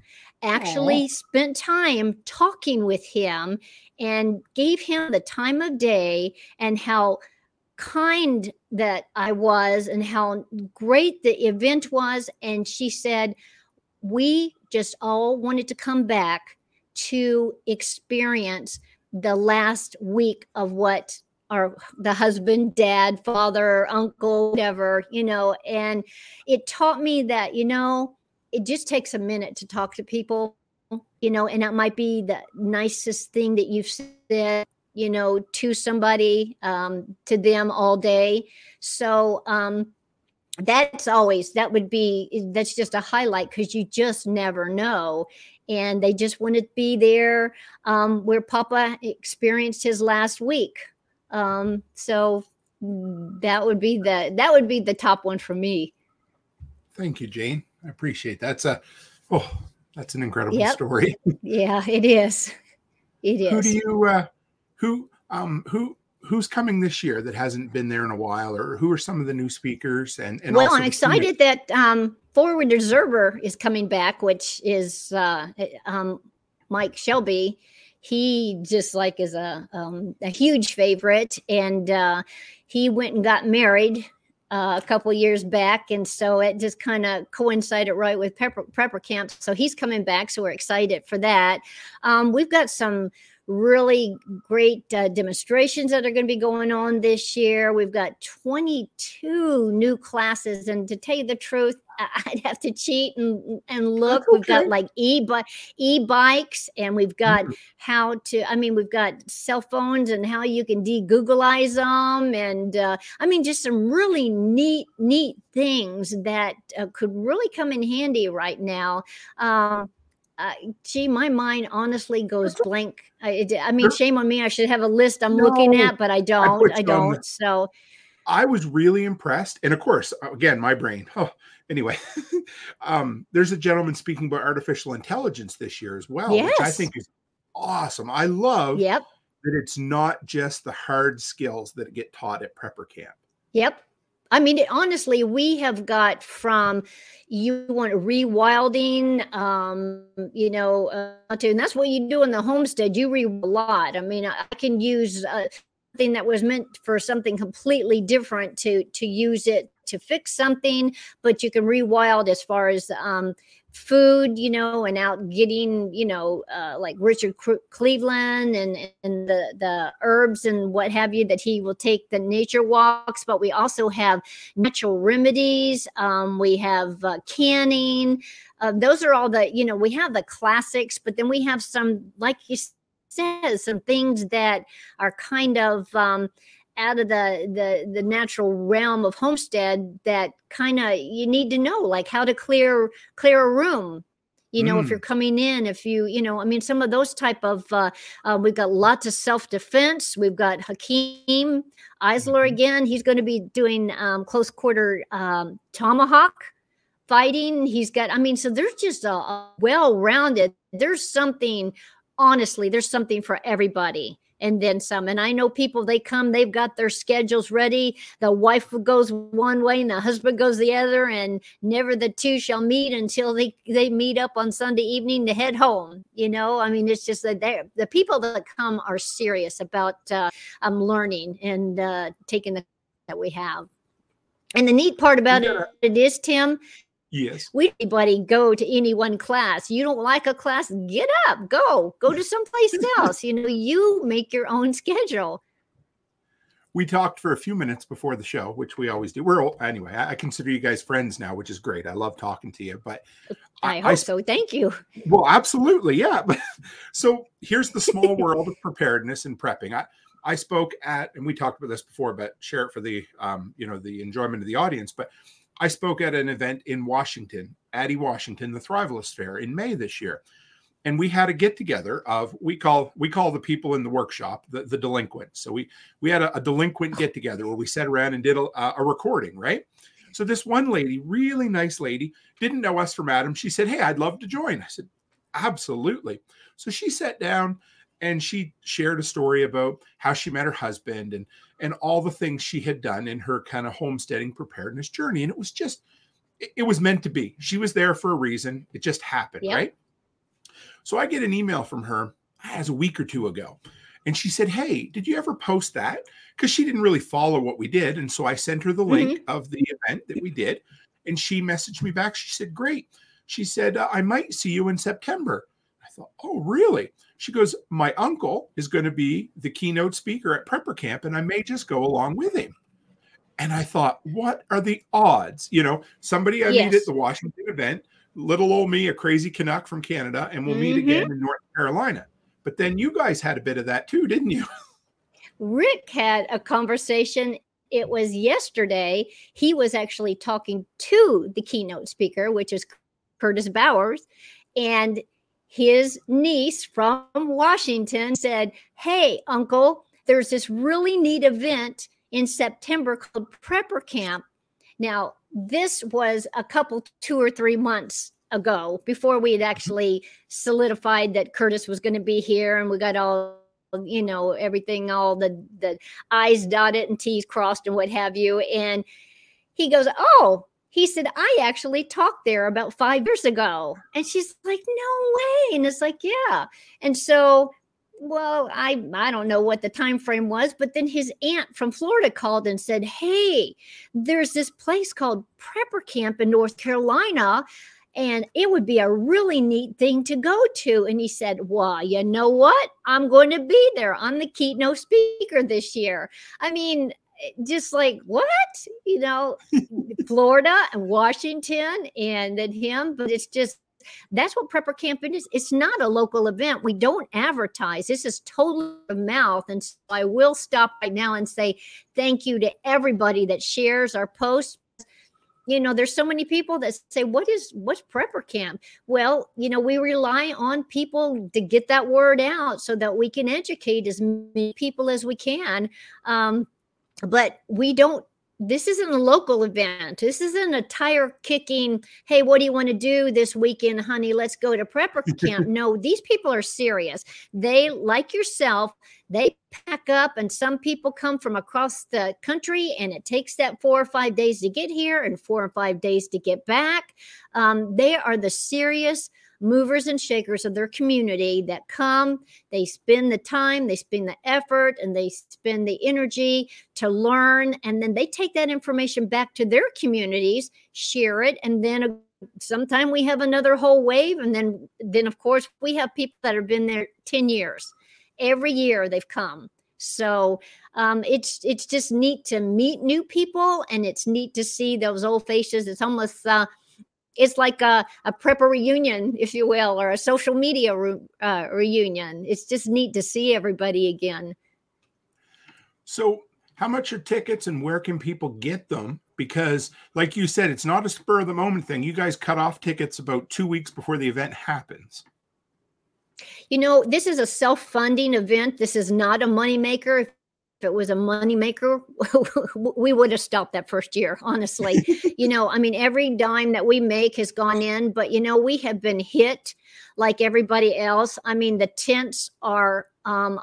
actually Aww. spent time talking with him and gave him the time of day and how kind that I was and how great the event was. And she said, We just all wanted to come back to experience the last week of what our the husband, dad, father, uncle, whatever, you know, and it taught me that, you know, it just takes a minute to talk to people, you know, and that might be the nicest thing that you've said you know, to somebody, um, to them all day. So um, that's always, that would be, that's just a highlight because you just never know. And they just want to be there um, where Papa experienced his last week. Um, so that would be the, that would be the top one for me. Thank you, Jane. I appreciate that. that's a, oh, that's an incredible yep. story. yeah, it is. It is. Who do you, uh, who um who who's coming this year that hasn't been there in a while or who are some of the new speakers and, and well i'm excited that um forward observer is coming back which is uh um mike shelby he just like is a um, a huge favorite and uh he went and got married uh, a couple years back, and so it just kind of coincided right with prepper, prepper camp. So he's coming back, so we're excited for that. Um, we've got some really great uh, demonstrations that are going to be going on this year. We've got 22 new classes, and to tell you the truth, I'd have to cheat and, and look. Okay. We've got like e e bikes, and we've got mm-hmm. how to. I mean, we've got cell phones and how you can de-Googleize them, and uh, I mean, just some really neat, neat things that uh, could really come in handy right now. Um, uh, gee, my mind honestly goes blank. I, I, mean, shame on me. I should have a list I'm no, looking at, but I don't. I, I don't. So I was really impressed. And of course, uh, again, my brain. Oh, anyway, um, there's a gentleman speaking about artificial intelligence this year as well, yes. which I think is awesome. I love yep. that it's not just the hard skills that get taught at prepper camp. Yep. I mean, honestly, we have got from you want rewilding, um, you know, uh, to, and that's what you do in the homestead. You re a lot. I mean, I can use uh, something that was meant for something completely different to to use it to fix something, but you can rewild as far as um, food, you know, and out getting, you know, uh, like Richard Cleveland and and the the herbs and what have you that he will take the nature walks. But we also have natural remedies. Um, we have uh, canning. Uh, those are all the you know we have the classics, but then we have some like you said some things that are kind of um, out of the the the natural realm of homestead that kind of you need to know like how to clear clear a room. You know if Mm. you're coming in if you you know i mean some of those type of uh, uh we've got lots of self-defense. We've got Hakim Isler Mhm. again. He's going to be doing um close quarter um tomahawk fighting. He's got i mean so there's just a, a well-rounded there's something honestly there's something for everybody and then some. And i know people they come they've got their schedules ready. The wife goes one way and the husband goes the other and never the two shall meet until they they meet up on sunday evening to head home you know? I mean it's just that the people that come are serious about uh um learning and uh taking the that we have. And the neat part about You it, it is tim Yes. we anybody go to any one class you don't like a class get up go go to someplace else you know you make your own schedule We talked for a few minutes before the show, which we always do. We're all, anyway. I, I consider you guys friends now, which is great. I love talking to you. But i, hope so thank you Well, absolutely, yeah. So here's the small world of preparedness and prepping. I I spoke at, and we talked about this before, but share it for the um, you know, the enjoyment of the audience. But I spoke at an event in Washington, Addie, Washington, the Thrivalist Fair in May this year. And we had a get together of we call we call the people in the workshop the, the delinquents. So we we had a, a delinquent get together where we sat around and did a, a recording, right? So this one lady, really nice lady, didn't know us from Adam. She said, "Hey, I'd love to join." I said, Absolutely. So she sat down and she shared a story about how she met her husband and and all the things she had done in her kind of homesteading preparedness journey. And it was just, it, it was meant to be. She was there for a reason. It just happened, Yeah. right? So I get an email from her as a week or two ago. And she said, Hey, did you ever post that? Because she didn't really follow what we did. And so I sent her the link of the event that we did. And she messaged me back. She said, Great. She said, "Uh, I might see you in September. Thought, Oh, really? She goes, My uncle is going to be the keynote speaker at Prepper Camp, and I may just go along with him. And I thought, What are the odds? You know, somebody I meet at the Washington event, little old me, a crazy Canuck from Canada, and we'll meet Mhm. again in North Carolina. But then you guys had a bit of that too, didn't you? Rick had a conversation. It was yesterday. He was actually talking to the keynote speaker, which is Curtis Bowers, and his niece from Washington said, Hey, uncle, there's this really neat event in September called Prepper Camp. Now, this was a couple, two or three months ago before we had actually solidified that Curtis was going to be here and we got all you know everything all the the i's dotted and t's crossed and what have you and he goes oh he said i actually talked there about five years ago and she's like no way and it's like yeah and so well i i don't know what the time frame was but then his aunt from florida called and said hey there's this place called prepper camp in north carolina and it would be a really neat thing to go to. And he said, Well, you know what? I'm going to be there. I'm the keynote speaker this year. I mean, just like what? You know, Florida and Washington and then him, but it's just that's what prepper camping is. It's not a local event. We don't advertise. This is totally mouth. And so i will stop right now and say thank you to everybody that shares our posts. You know there's so many people that say what is what's prepper camp? Well you know we rely on people to get that word out so that we can educate as many people as we can um, but we don't this isn't a local event. This isn't a tire kicking hey what do you want to do this weekend honey? Let's go to prepper camp. No these people are serious. They like yourself they pack up and some people come from across the country and it takes that four or five days to get here and four or five days to get back. Um, they are the serious movers and shakers of their community that come they spend the time they spend the effort and they spend the energy to learn and then they take that information back to their communities share it and then uh, sometime we have another whole wave and then then of course we have people that have been there 10 years. Every year they've come. So um, it's it's just neat to meet new people and it's neat to see those old faces. It's almost uh, it's like a, a prepper reunion if you will or a social media re- uh, reunion it's just neat to see everybody again So, how much are tickets and where can people get them because, like you said, it's not a spur of the moment thing. You guys cut off tickets about two weeks before the event happens. You know, this is a self funding event. This is not a moneymaker. If it was a moneymaker, we would have stopped that first year, honestly. you know, I mean, every dime that we make has gone in, but, you know, we have been hit like everybody else. I mean, the tents are um,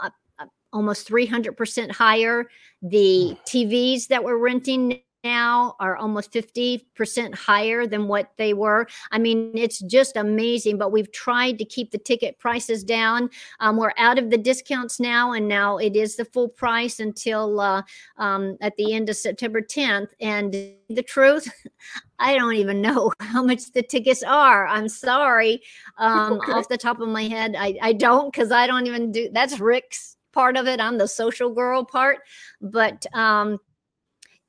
almost 300% higher. The TVs that we're renting now are almost 50% higher than what they were. I mean, it's just amazing, but we've tried to keep the ticket prices down. Um, we're out of the discounts now, and now it is the full price until uh, um, at the end of September 10th. And the truth, I don't even know how much the tickets are. I'm sorry. Um, okay. Off the top of my head, I, I don't because I don't even do that's Rick's part of it. I'm the social girl part, but um,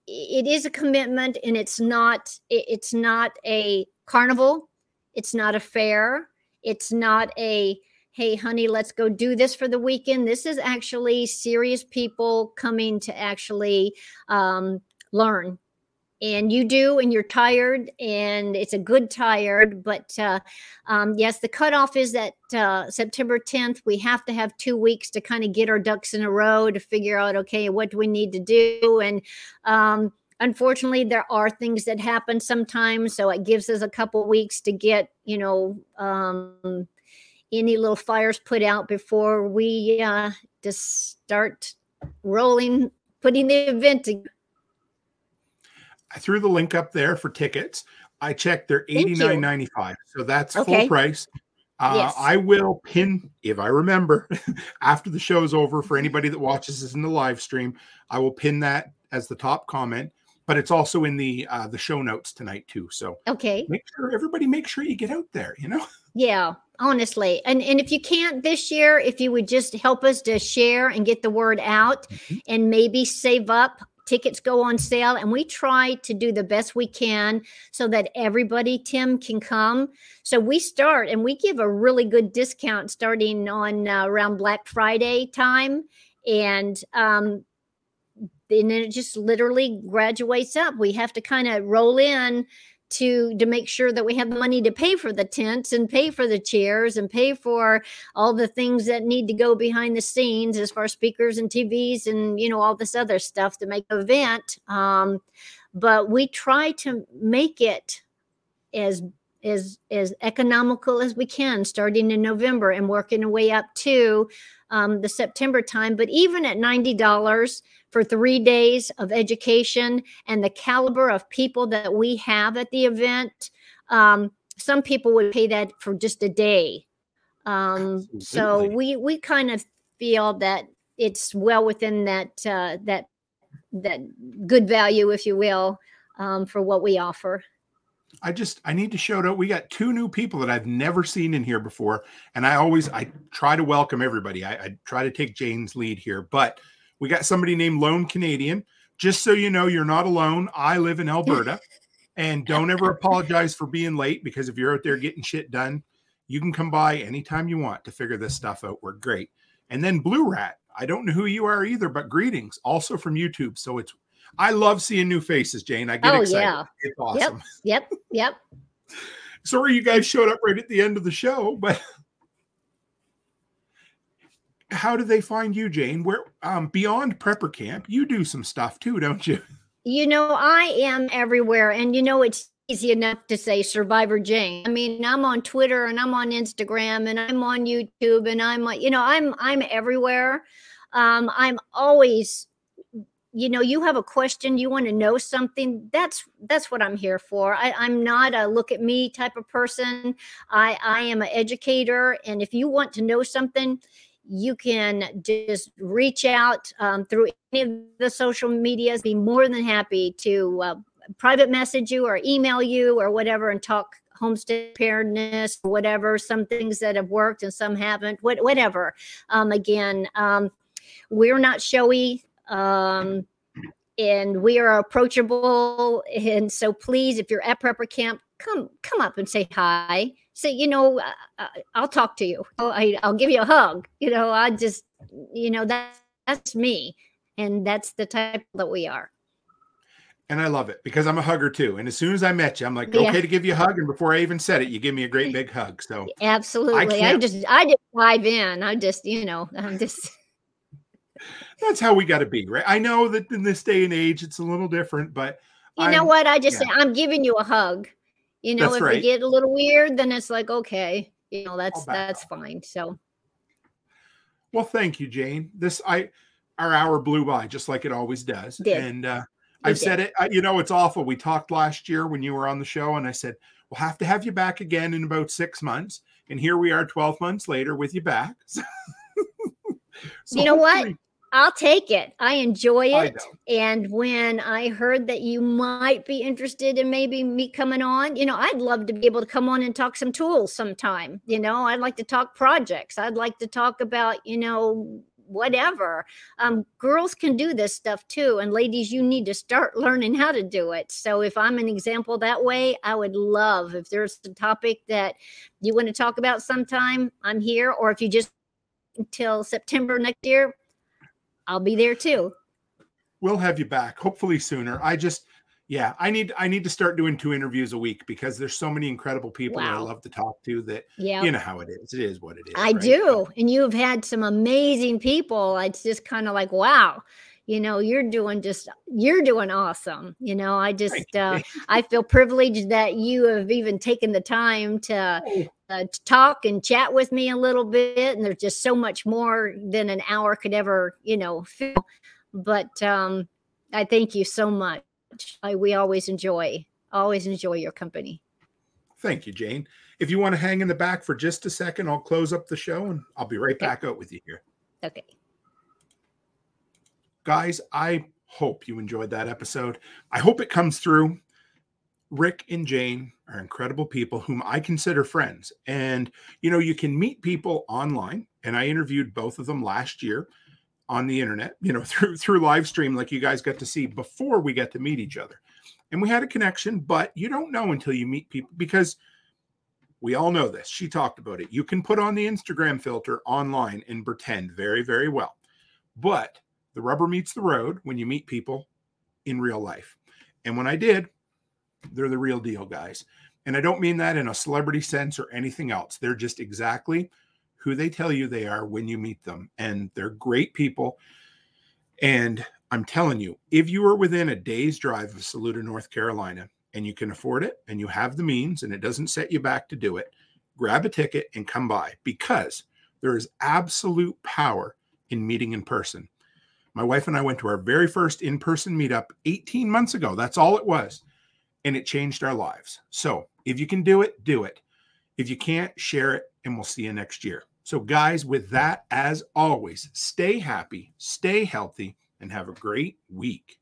it is a commitment, and it's not. It's not a carnival. It's not a fair. It's not a hey, honey, let's go do this for the weekend. This is actually serious people coming to actually um, learn and you do and you're tired and it's a good tired but uh, um, yes the cutoff is that uh, september 10th we have to have two weeks to kind of get our ducks in a row to figure out okay what do we need to do? And um, unfortunately there are things that happen sometimes so it gives us a couple weeks to get you know um, any little fires put out before we uh, just start rolling putting the event together I threw the link up there for tickets. I checked; they're eighty nine ninety five, so that's okay. full price. Uh, yes. I will pin if I remember after the show is over for anybody that watches this in the live stream. I will pin that as the top comment, but it's also in the uh, the show notes tonight too. So okay, make sure everybody make sure you get out there. You know. Yeah, honestly, and and if you can't this year, if you would just help us to share and get the word out, mm-hmm. and maybe save up tickets go on sale and we try to do the best we can so that everybody tim can come. So we start and we give a really good discount starting on uh, around black friday time. And um and then it just literally graduates up. We have to kind of roll in to to make sure that we have the money to pay for the tents and pay for the chairs and pay for all the things that need to go behind the scenes as far as speakers and TVs and you know all this other stuff to make the event. Um, but we try to make it as as as economical as we can starting in November and working our way up to um, the September time. But even at ninety dollars for three days of education and the caliber of people that we have at the event, um, some people would pay that for just a day. Um, so we we kind of feel that it's well within that uh, that that good value, if you will, um, for what we offer. I just I need to shout out. We got two new people that I've never seen in here before, and I always I try to welcome everybody. I, I try to take Jane's lead here, but we got somebody named Lone Canadian. Just so you know, you're not alone. I live in Alberta. and don't ever apologize for being late because if you're out there getting shit done, you can come by anytime you want to figure this stuff out. We're great. And then Blue Rat. I don't know who you are either, but greetings. Also from YouTube. So it's I love seeing new faces, Jane. I get oh, excited. Yeah. It's awesome. Yep. Yep. Yep. Sorry you guys showed up right at the end of the show, but how do they find you, Jane? Where um, beyond prepper camp, you do some stuff too, don't you? You know, I am everywhere, and you know it's easy enough to say Survivor Jane. I mean, I'm on Twitter and I'm on Instagram and I'm on YouTube and I'm you know I'm I'm everywhere. Um, I'm always you know you have a question you want to know something that's that's what i'm here for I, i'm not a look at me type of person i i am an educator and if you want to know something you can just reach out um, through any of the social medias. Be more than happy to uh, private message you or email you or whatever and talk homestead preparedness, whatever. Some things that have worked and some haven't. What, whatever. Um, again, um, we're not showy. Um, and we are approachable. And so please, if you're at prepper camp, come come up and say hi say you know uh, uh i'll talk to you I, i'll give you a hug you know i just you know that, that's me and that's the type that we are And I love it because I'm a hugger too. And as soon as I met you, I'm like, Yeah. okay to give you a hug. And before I even said it, you give me a great big hug. So Absolutely. I, can't- just I just dive in. I just, you know, I'm just that's how we got to be, right? I know that in this day and age, it's a little different, but you know I'm- what? I just yeah. say I'm giving you a hug. You know, That's if right. we get a little weird, then it's like, okay, you know, that's that's fine. So Well, thank you, Jane. This I our hour blew by just like it always does. Did. And uh, I've said it. I, you know, it's awful. We talked last year when you were on the show, and I said we'll have to have you back again in about six months. And here we are, twelve months later, with you back. So You know what? I'll take it. I enjoy it. know. And when I heard that you might be interested in maybe me coming on, you know, I'd love to be able to come on and talk some tools sometime. You know, I'd like to talk projects. I'd like to talk about, you know, whatever. Um, girls can do this stuff too. And ladies, you need to start learning how to do it. So if I'm an example that way, I would love if there's a topic that you want to talk about sometime, I'm here. Or if you just until September next year, I'll be there too. we'll have you back hopefully sooner. I just yeah, I need I need to start doing two interviews a week because there's so many incredible people that I love to talk to that Yeah. you know how it is. It is what it is. I right? do. And you've had some amazing people. It's just kind of like, wow, you know, you're doing just, you're doing awesome. You know, I just, uh, I feel privileged that you have even taken the time to, Oh, uh, to talk and chat with me a little bit. And there's just so much more than an hour could ever, you know, fill. But um, I thank you so much. I, we always enjoy, always enjoy your company. Thank you, Jane. If you want to hang in the back for just a second, I'll close up the show and I'll be right Okay. back out with you here. Okay. Guys, I hope you enjoyed that episode. I hope it comes through. Rick and Jane are incredible people whom I consider friends. And, you know, you can meet people online. And I interviewed both of them last year on the internet, you know, through through live stream, like you guys got to see before we got to meet each other. And we had a connection, but you don't know until you meet people because we all know this. She talked about it. You can put on the Instagram filter online and pretend very, very well. But the rubber meets the road when you meet people in real life. And when I did, they're the real deal, guys. And I don't mean that in a celebrity sense or anything else. They're just exactly who they tell you they are when you meet them. And they're great people. And I'm telling you, if you are within a day's drive of Saluda, North Carolina, and you can afford it and you have the means and it doesn't set you back to do it, grab a ticket and come by because there is absolute power in meeting in person. My wife and I went to our very first in person meetup 18 months ago. That's all it was. And it changed our lives. So if you can do it, do it. If you can't, share it, and we'll see you next year. So, guys, with that, as always, stay happy, stay healthy, and have a great week.